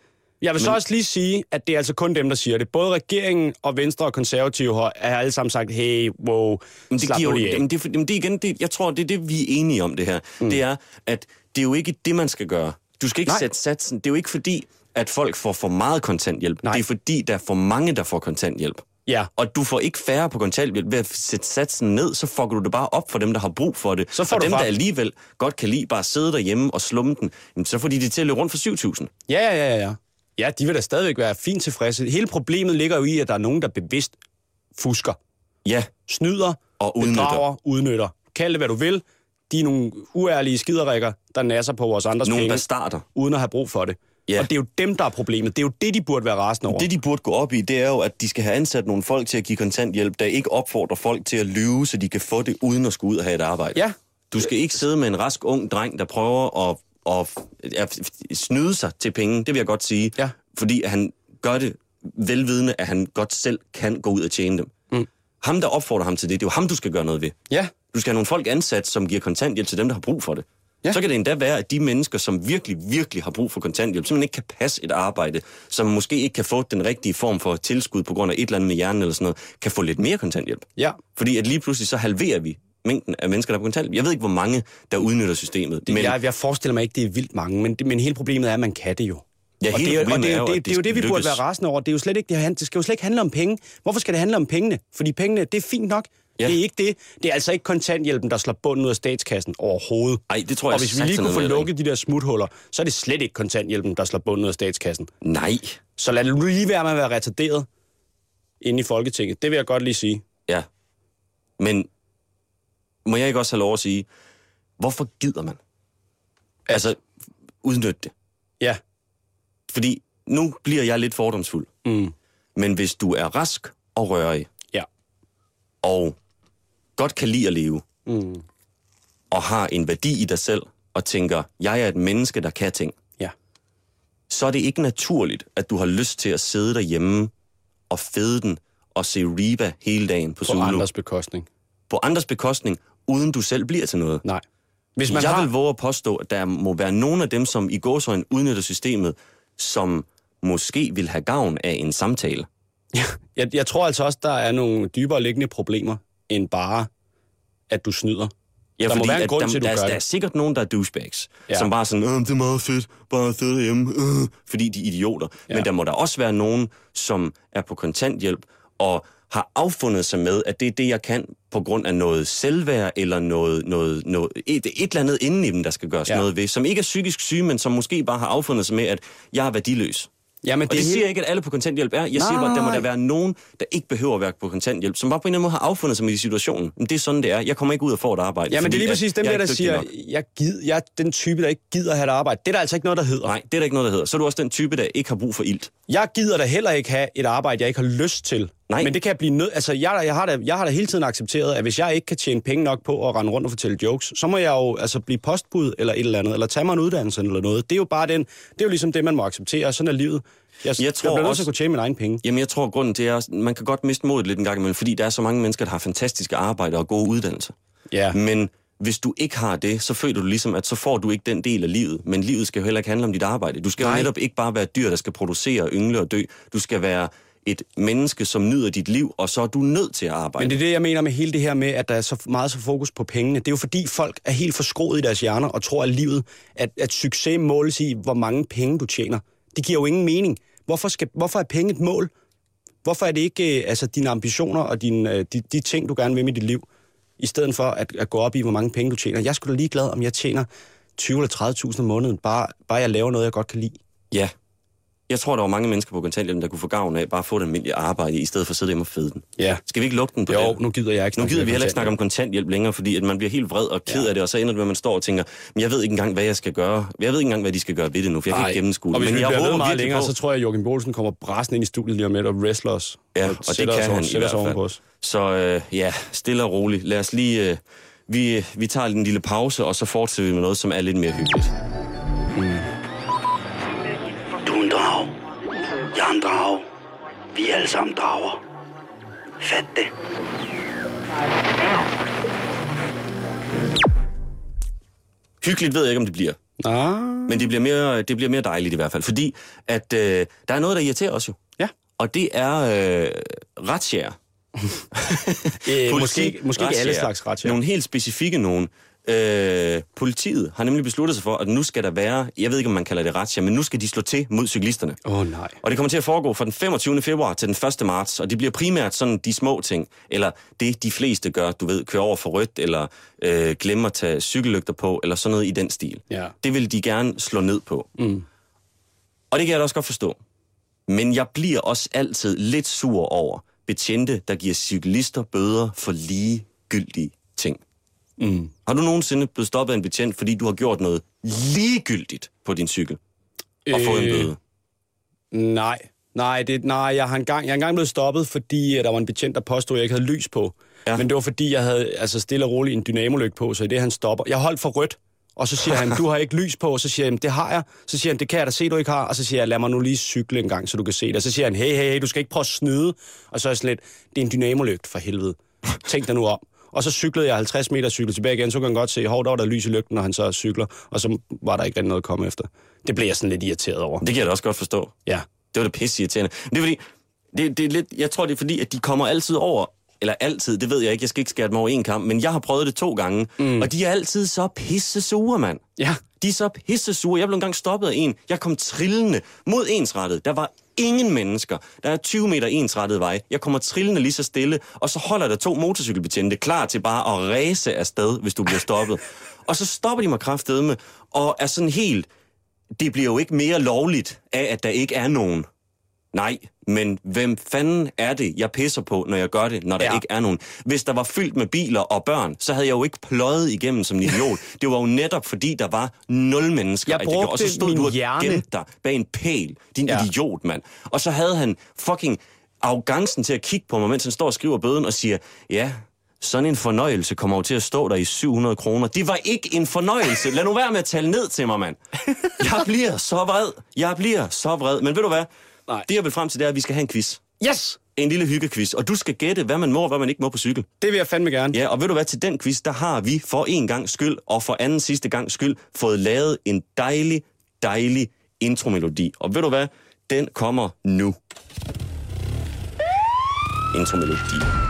Jeg vil så Men- også lige sige, at det er altså kun dem, der siger det. Både regeringen og Venstre og Konservative har, har alle sammen sagt, hey, wow, Men det giver lige af. men det, men det igen, det, jeg tror, det er det, vi er enige om det her. Mm. Det er, at det er jo ikke det, man skal gøre. Du skal ikke. Nej. sætte satsen. Det er jo ikke fordi, at folk får for meget kontanthjælp. Nej. Det er fordi, der er for mange, der får kontanthjælp. Ja. Og du får ikke færre på kontanthjælp ved at sætte satsen ned, så fucker du det bare op for dem, der har brug for det. Så får og dem, der alligevel godt kan lide bare at sidde derhjemme og slumme den, jamen, så får de det til at løbe rundt for 7.000. Ja, ja, ja, ja. Ja, de vil da stadigvæk være fint tilfredse. Hele problemet ligger jo i, at der er nogen, der bevidst fusker, Ja, snyder, Og udnytter. bedrager, udnytter. Kald det, hvad du vil. De er nogle uærlige skiderikker, der nasser på vores andres nogle penge, bastarder. uden at have brug for det. Ja. Og det er jo dem, der er problemet. Det er jo det, de burde være rasende over. Det, de burde gå op i, det er jo, at de skal have ansat nogle folk til at give kontanthjælp, der ikke opfordrer folk til at lyve, så de kan få det uden at skulle ud og have et arbejde. Ja. Du skal ikke sidde med en rask ung dreng, der prøver at, at, at snyde sig til penge, det vil jeg godt sige. Ja. Fordi han gør det velvidende, at han godt selv kan gå ud og tjene dem. Mm. Ham, der opfordrer ham til det, det er jo ham, du skal gøre noget ved. Ja, Du skal have nogle folk ansat, som giver kontanthjælp til dem, der har brug for det. Ja. Så kan det endda være, at de mennesker, som virkelig, virkelig har brug for kontanthjælp, simpelthen ikke kan passe et arbejde, som måske ikke kan få den rigtige form for tilskud på grund af et eller andet med hjernen eller sådan noget, kan få lidt mere kontanthjælp. ja. Fordi at lige pludselig så halverer vi mængden af mennesker, der er på kontanthjælp. Jeg ved ikke, hvor mange, der udnytter systemet. Det, men... jeg, jeg forestiller mig ikke, det er vildt mange, men, det, men hele problemet er, at man kan det jo. Ja, og det, er- og det, er jo, det, at det, er jo det det, vi burde lykkes. være rasende over. Det, er jo slet ikke, det, det skal jo slet ikke handle om penge. Hvorfor skal det handle om pengene? Fordi pengene, det er fint nok. Ja. Det er ikke det. Det er altså ikke kontanthjælpen, der slår bunden ud af statskassen overhovedet. Ej, det tror jeg Og hvis vi lige kunne få lukket de der smuthuller, så er det slet ikke kontanthjælpen, der slår bunden ud af statskassen. Nej. Så lad nu lige være med at være retarderet inde i Folketinget. Det vil jeg godt lige sige. Ja. Men må jeg ikke også have lov at sige, hvorfor gider man? Altså, udnytte det. Ja. Fordi nu bliver jeg lidt fordomsfuld. Mm. Men hvis du er rask og rørig, Ja. og godt kan lide at leve, Mm. og har en værdi i dig selv, og tænker, jeg er et menneske, der kan ting, Ja. så er det ikke naturligt, at du har lyst til at sidde derhjemme og fede den og se Reba hele dagen på, På Zulu. andres bekostning. På andres bekostning, uden du selv bliver til noget. Nej. Hvis man jeg har... vil våge at påstå, at der må være nogle af dem, som i gåsøjne udnytter systemet, som måske vil have gavn af en samtale. [laughs] Jeg, jeg tror altså også, der er nogle dybere liggende problemer, end bare, at du snyder. Ja, Der må fordi være en at grund der, til, at du der, gør der er sikkert nogen, der er douchebags, Ja. som bare sådan, "Øh, det er meget fedt, bare at sidde hjemme, øh, fordi de er idioter. Ja. Men der må der også være nogen, som er på kontanthjælp og har affundet sig med, at det er det, jeg kan på grund af noget selvværd eller noget, noget, noget et, et eller andet inden i dem, der skal gøres ja. noget ved, som ikke er psykisk syge, men som måske bare har affundet sig med, at jeg er værdiløs. Jamen, og det det er siger helt- jeg ikke, at alle på kontanthjælp er. Jeg Nej, siger bare, at der må der være nogen, der ikke behøver at være på kontanthjælp, som bare på en eller anden måde har affundet sig med situationen. Men det er sådan, det er. Jeg kommer ikke ud og får et arbejde. Ja, men det er lige præcis dem der, er der siger, nok. jeg, gid, jeg er den type, der ikke gider have et arbejde. Det er der altså ikke noget, der hedder. Nej, det er der ikke noget, der hedder. Så er du også den type, der ikke har brug for ilt. Jeg gider da heller ikke have et arbejde, jeg ikke har lyst til. Nej. Men det kan jeg blive nødt... Altså, jeg, jeg, har da, jeg har da hele tiden accepteret, at hvis jeg ikke kan tjene penge nok på at rende rundt og fortælle jokes, så må jeg jo altså blive postbud eller et eller andet, eller tage mig en uddannelse eller noget. Det er jo bare den... Det er jo ligesom det, man må acceptere. Sådan er livet. Jeg, Jeg jeg tror bliver nødt også- til at kunne tjene mine egne penge. Jamen, jeg tror, grunden til er, man kan godt miste modet lidt en gang imellem, fordi der er så mange mennesker, der har fantastiske arbejder og gode uddannelser. Ja. Men hvis du ikke har det, så føler du ligesom, at så får du ikke den del af livet. Men livet skal jo heller ikke handle om dit arbejde. Du skal jo Nej. netop ikke bare være dyr, der skal producere, yngle og dø. Du skal være et menneske, som nyder dit liv, og så er du nødt til at arbejde. Men det er det, jeg mener med hele det her med, at der er så meget så fokus på pengene. Det er jo fordi, folk er helt forskroet i deres hjerner og tror, at livet, at, at succes måles i, hvor mange penge du tjener. Det giver jo ingen mening. Hvorfor, skal, hvorfor er penge et mål? Hvorfor er det ikke øh, altså, dine ambitioner og dine, øh, de, de ting, du gerne vil med dit liv, i stedet for at, at gå op i, hvor mange penge du tjener? Jeg skulle da ligeglad, om jeg tjener 20 eller 30.000 om måneden, bare, bare jeg laver noget, jeg godt kan lide. Ja. Jeg tror, der var mange mennesker på kontanthjælp, der kunne få gavn af bare at få et almindeligt arbejde, i stedet for at sidde hjemme og fede den. Ja. Skal vi ikke lukke den på Jo, det? nu gider jeg ikke Nu gider vi heller ikke snakke om kontanthjælp. længere, fordi at man bliver helt vred og ked Ja. af det, og så ender det med, at man står og tænker, men jeg ved ikke engang, hvad jeg skal gøre. Jeg ved ikke engang, hvad de skal gøre ved det nu, for jeg kan ikke gennemskue og det. hvis Men vi jeg bliver meget længere, på, så tror jeg, at Joachim Bolsen kommer brassen ind i studiet lige om lidt og wrestler os. Ja, og det sætter kan han i hvert fald. Så øh, ja, stille og roligt. Lad os lige... Øh, vi, vi tager en lille pause, og så fortsætter vi med noget, som er lidt mere hyggeligt. Jeg er en drag. Vi er alle sammen drager. Fat det. Hyggeligt ved jeg ikke, om det bliver. Ah. Men det bliver mere, det bliver mere dejligt i hvert fald. Fordi at øh, der er noget, der irriterer os jo. Ja. Og det er øh, retsjære. [laughs] Øh, [laughs] måske, ikke- måske ikke alle slags ret, ja. Nogle helt specifikke nogen. Øh, politiet har nemlig besluttet sig for, at nu skal der være, jeg ved ikke, om man kalder det retsjære, men nu skal de slå til mod cyklisterne. Åh oh, nej. Og det kommer til at foregå fra den 25. februar til den 1. marts, og det bliver primært sådan de små ting, eller det de fleste gør, du ved, køre over for rødt, eller øh, glemme at tage cykellygter på, eller sådan noget i den stil. Ja. Det vil de gerne slå ned på. Mm. Og det kan jeg da også godt forstå. Men jeg bliver også altid lidt sur over betjente, der giver cyklister bøder for ligegyldige. Mm. Har du nogensinde blevet stoppet af en betjent, fordi du har gjort noget ligegyldigt på din cykel? Og fået en Øh, bøde? Nej, nej, det, nej jeg, har engang, jeg er engang blevet stoppet, fordi øh, der var en betjent, der påstod, at jeg ikke havde lys på. Ja. Men det var fordi, jeg havde altså, stille og roligt en dynamolygt på, så i det han stopper. Jeg holdt for rødt, og så siger han, du har ikke lys på, og så siger jeg, "Jamen, det har jeg. Så siger han, det kan jeg da se, du ikke har. Og så siger jeg, lad mig nu lige cykle en gang, så du kan se det. Og så siger han, hey, hey, hey, du skal ikke prøve at snyde. Og så er jeg sådan lidt, det er en dynamolygt for helvede. Tænk dig nu om. Og så cyklede jeg 50 meter cykel tilbage igen, så kan han godt se, hov, der var der lys i lygten, når han så cykler, og så var der ikke rigtig noget at komme efter. Det blev jeg sådan lidt irriteret over. Det kan jeg da også godt forstå. Ja. Det var da pisse irriterende. Det er fordi, det, det er lidt, jeg tror, det er fordi, at de kommer altid over, eller altid, det ved jeg ikke, jeg skal ikke skære dem over en kamp, men jeg har prøvet det to gange, mm. og de er altid så pisse sure, mand. Ja. De er så pisse sure. Jeg blev engang stoppet af en. Jeg kom trillende mod ensrettet. Der var ingen mennesker. Der er 20 meter ensrettet vej. Jeg kommer trillende lige så stille, og så holder der to motorcykelbetjente klar til bare at ræse afsted, hvis du bliver stoppet. [laughs] og så stopper de mig kraftedeme, og er sådan helt... Det bliver jo ikke mere lovligt af, at der ikke er nogen. Nej, men hvem fanden er det, jeg pisser på, når jeg gør det, når der ja. Ikke er nogen? Hvis der var fyldt med biler og børn, så havde jeg jo ikke pløjet igennem som en idiot. [laughs] det var jo netop fordi, der var nul mennesker. Jeg at gjorde. og så brugte stod du og hjerne. gemte dig bag en pæl. Din. Ja. idiot, mand. Og så havde han fucking arrogancen til at kigge på mig, mens han står og skriver bøden og siger, ja, sådan en fornøjelse kommer jo til at stå der i 700 kroner. Det var ikke en fornøjelse. Lad nu være med at tale ned til mig, mand. Jeg bliver så vred. Jeg bliver så vred. Men ved du hvad? Nej. Det jeg vil frem til, det er, at vi skal have en quiz. Yes! En lille hyggequiz. Og du skal gætte, hvad man må og hvad man ikke må på cykel. Det vil jeg fandme gerne. Ja, og ved du hvad, til den quiz, der har vi for en gang skyld, og for anden sidste gang skyld, fået lavet en dejlig, dejlig intromelodi. Og ved du hvad, den kommer nu. Intromelodi.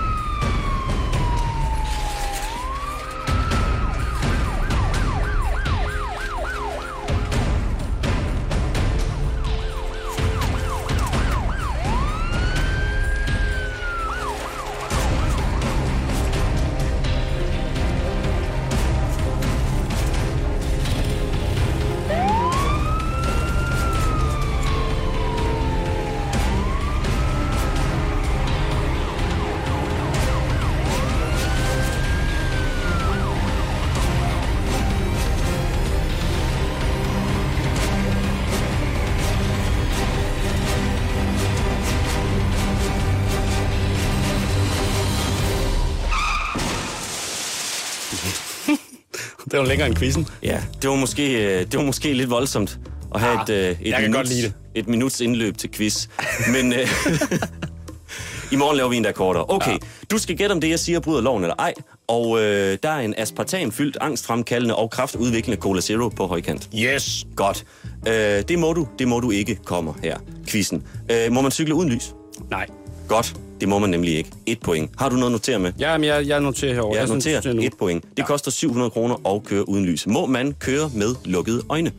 Var længere end quizzen. Ja, det var måske, øh, det var måske lidt voldsomt at have Ah, et, øh, et, lide det. et minuts indløb til quiz. Men øh, [laughs] i morgen laver vi en der kortere. Okay, ja. du skal gætte om det, jeg siger, bryder loven eller ej. Og øh, der er en aspartamfyldt, angstfremkaldende og kraftudviklende Cola Zero på højkant. Yes. Godt. Øh, det må du, det må du ikke kommer her. Quizzen. Øh, må man cykle uden lys? Nej. Godt. Det må man nemlig ikke. Et point. Har du noget at notere med? Ja, men jeg, jeg noterer herovre. Jeg noterer noterer nu. et point. Det koster 700 kroner at køre uden lys. Må man køre med lukkede øjne?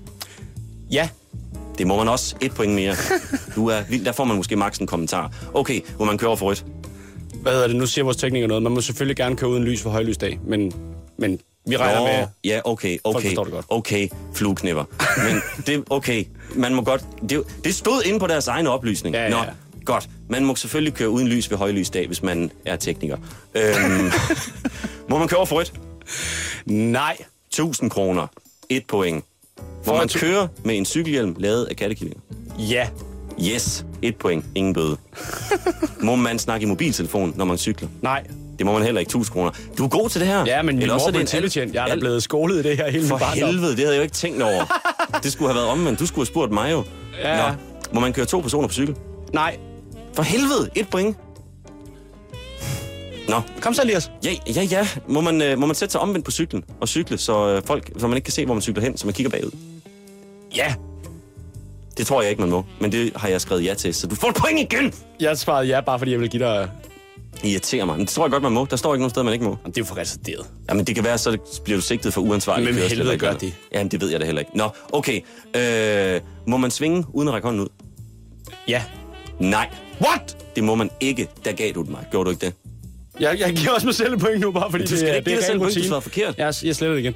Ja. Det må man også. Et point mere. [laughs] Du er vild. Der får man måske maks en kommentar. Okay, må man køre over for rødt? Hvad hedder det? Nu siger vores tekniker noget. Man må selvfølgelig gerne køre uden lys for højlysdag, men, men vi regner Nå, med... Ja, okay, Folk okay. forstår det godt. Okay, flueknipper. Men [laughs] det, okay, man må godt... Det, det stod inde på deres egen oplysning. Ja, ja, Nå, ja. Godt. Man må selvfølgelig køre uden lys ved højlysdag, hvis man er tekniker. Øhm, [laughs] må man køre over for rødt? Nej. 1000 kroner. Et point. Må man køre med en cykelhjelm lavet af kattekillinger? Ja. Yes. Et point. Ingen bøde. [laughs] må man snakke i mobiltelefon, når man cykler? Nej. Det må man heller ikke. 1000 kroner. Du er god til det her. Ja, men min mor er blev intelligent. Jeg er da blevet skolet i det her hele For helvede, det havde jeg jo ikke tænkt over. [laughs] Det skulle have været omvendt. Du skulle have spurgt mig jo. Ja. Nå, må man køre to personer på cykel? Nej. For helvede, et point. Nå, Kom så, Elias. ja, ja, ja. Må man, øh, må man sætte sig omvendt på cyklen og cykle, så, øh, folk, så man ikke kan se, hvor man cykler hen, så man kigger bagud? Ja. Det tror jeg ikke, man må. Men det har jeg skrevet ja til, så du får et point igen! Jeg svarede ja, bare fordi jeg vil give dig... Irriterer mig. Men det tror jeg godt, man må. Der står ikke nogen sted, man ikke må. Jamen, det er jo for retarderet. Jamen, det kan være, så bliver du sigtet for uansvarlig Men kørsel helvede gør andet. Jamen, det ved jeg da heller ikke. Nå, okay. Øh, må man svinge uden at række hånden ud? Ja. Nej, What? det må man ikke. Der gav du den mig. Gjorde du ikke det? Jeg, jeg giver også mig selv et point nu, bare fordi Du skal det, er- ikke det give er dig selv ren du rutine. svarede forkert. Jeg, jeg sletter det igen.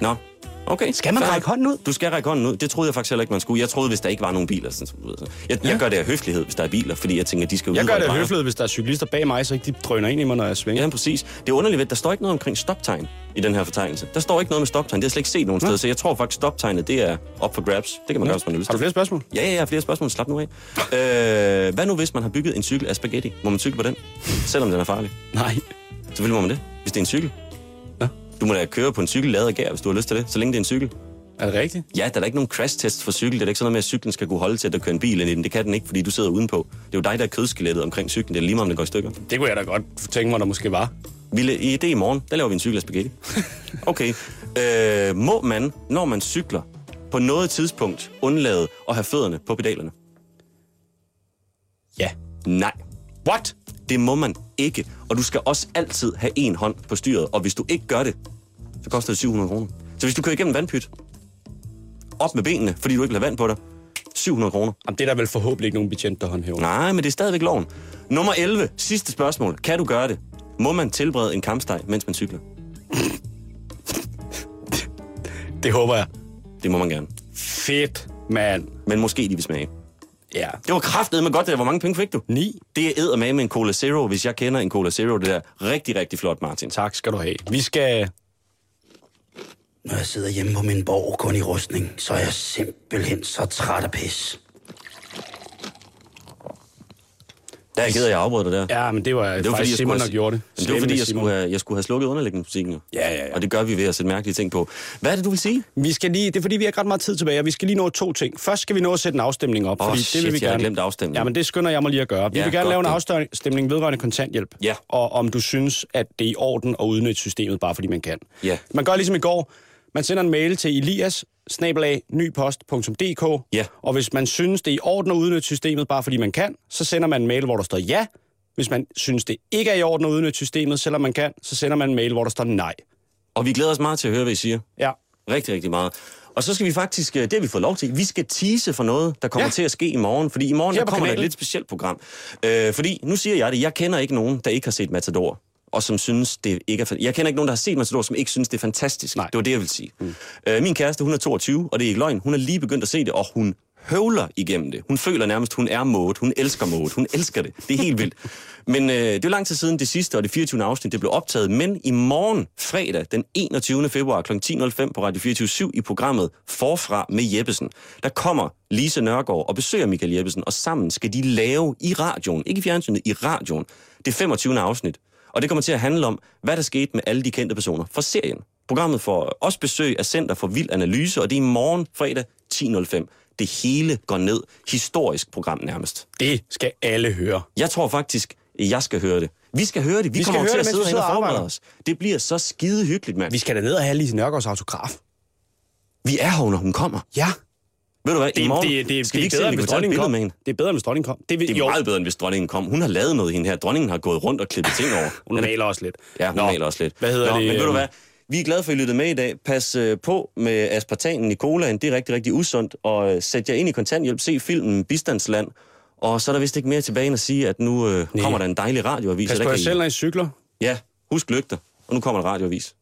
Nå, okay. Skal man Fair række hånden ud? Du skal række hånden ud. Det troede jeg faktisk heller ikke, man skulle. Jeg troede, hvis der ikke var nogen biler. Sådan, så. jeg, jeg Ja. gør det af høflighed, hvis der er biler, fordi jeg tænker, at de skal Jeg gør det af høflighed, hvis der er cyklister bag mig, så ikke de drøner ind i mig, når jeg svinger. Ja, præcis. Det er underligt, at der står ikke noget omkring stoptegn i den her fortegnelse. Der står ikke noget med stoptegn. Det har jeg slet ikke set nogen steder, så jeg tror faktisk, stoptegnet det er op for grabs. Det kan man gøre, hvis man har lyst Har du flere spørgsmål? Ja, ja, jeg har flere spørgsmål. Slap nu af. [laughs] øh, hvad nu, hvis man har bygget en cykel af spaghetti? Må man cykle på den? Selvom den er farlig. Nej. Selvfølgelig må man det, hvis det er en cykel. Du må da køre på en cykel lavet af gær, hvis du har lyst til det, så længe det er en cykel. Er det rigtigt? Ja, der er da ikke nogen crash-test for cykel. Det er da ikke sådan noget med, at cyklen skal kunne holde til, at der kører en bil ind i den. Det kan den ikke, fordi du sidder udenpå. Det er jo dig, der er kødskelettet omkring cyklen. Det er lige meget, om den går i stykker. Det kunne jeg da godt tænke mig, der måske var. Ville, I det i morgen, der laver vi en cykel af spaghetti. [laughs] Okay. Øh, må man, når man cykler, på noget tidspunkt undlade at have fødderne på pedalerne? Ja. Nej. What? Det må man ikke. Og du skal også altid have en hånd på styret. Og hvis du ikke gør det, så koster det 700 kroner. Så hvis du kører igennem en vandpyt, op med benene, fordi du ikke vil have vand på dig, 700 kroner. Jamen, det er der vel forhåbentlig ikke nogen betjent, der håndhæver. Nej, men det er stadigvæk loven. Nummer 11. Sidste spørgsmål. Kan du gøre det? Må man tilberede en kampsteg, mens man cykler? Det håber jeg. Det må man gerne. Fedt, mand. Men måske de vil smage. Ja. Det var kraftet med godt, det der. Hvor mange penge fik du? Ni. Det er æder med med en Cola Zero, hvis jeg kender en Cola Zero. Det der rigtig, rigtig flot, Martin. Tak skal du have. Vi skal... Når jeg sidder hjemme på min borg kun i rustning, så er jeg simpelthen så træt af pis. Der er jeg ked af, at jeg afbrød dig der. Ja, men det var, det var faktisk Simon, der gjorde det. Men det var fordi, jeg skulle, have, jeg skulle have slukket underliggende musikken. jo. Ja, ja, ja. Og det gør vi ved at sætte mærkelige ting på. Hvad er det, du vil sige? Vi skal lige, det er fordi, vi har ikke ret meget tid tilbage, og vi skal lige nå to ting. Først skal vi nå at sætte en afstemning op, Åh, fordi shit, det vil vi jeg gerne. glemt afstemningen. Ja, men det skynder jeg mig lige at gøre. Vi Ja, vil gerne lave en afstemning vedrørende kontanthjælp, Ja. og om du synes, at det er i orden at udnytte systemet, bare fordi man kan. Ja. Man gør ligesom i går. Man sender en mail til elias nypost.dk, Ja. og hvis man synes, det er i orden at udnytte systemet, bare fordi man kan, så sender man en mail, hvor der står ja. Hvis man synes, det ikke er i orden at udnytte systemet, selvom man kan, så sender man en mail, hvor der står nej. Og vi glæder os meget til at høre, hvad I siger. Ja. Rigtig, rigtig meget. Og så skal vi faktisk, øh, det har vi fået lov til, vi skal tease for noget, der kommer Ja. til at ske i morgen. Fordi i morgen der kommer der et kanalen. lidt specielt program. Øh, fordi, nu siger jeg det, jeg kender ikke nogen, der ikke har set Matador. Og som synes, det ikke er... Jeg kender ikke nogen, der har set Matador, som ikke synes, det er fantastisk. Nej. Det var det, jeg vil sige. Mm. Øh, min kæreste, hun er 22, og det er ikke løgn. Hun er lige begyndt at se det, og hun høvler igennem det. Hun føler nærmest, hun er mode. Hun elsker mode. Hun elsker det. Det er helt vildt. [laughs] Men øh, det er lang tid siden det sidste og det 24. afsnit, det blev optaget. Men i morgen, fredag, den 21. februar kl. 10.05 på Radio 24 i programmet Forfra med Jeppesen, der kommer Lise Nørgaard og besøger Michael Jeppesen, og sammen skal de lave i radioen, ikke i fjernsynet, i radioen, det 25. afsnit. Og det kommer til at handle om, hvad der skete med alle de kendte personer fra serien. Programmet får også besøg af Center for Vild Analyse, og det er i morgen fredag 10.05. Det hele går ned. Historisk program nærmest. Det skal alle høre. Jeg tror faktisk, jeg skal høre det. Vi skal høre det. Vi, Vi skal kommer høre til at det, mens sidde herinde og forberede os. Det bliver så skide hyggeligt, mand. Vi skal da ned og have Lise Nørgaards autograf. Vi er her, når hun kommer. Ja. Ved du hvad, Det, i morgen det, det, skal vi det ikke er se, bedre, vi hvis dronningen kom. med hende. Det er bedre, hvis dronningen kom. Det, vil, Det er jo, meget bedre, end hvis dronningen kom. Hun har lavet noget, hende her. Dronningen har gået rundt og klippet ting over. hun maler også lidt. Ja, hun Nå, maler også lidt. Hvad hedder Nå, det? Men ved du øhm, hvad? Vi er glade for, at I lyttede med i dag. Pas øh, på med aspartanen i colaen. Det er rigtig, rigtig usundt. Og øh, sæt jer ind i kontanthjælp. Se filmen Bistandsland. Og så er der vist ikke mere tilbage end at sige, at nu øh, kommer der en dejlig radioavis. Pas på jer selv, når I cykler. Ja, husk lygter. Og nu kommer der radioavis.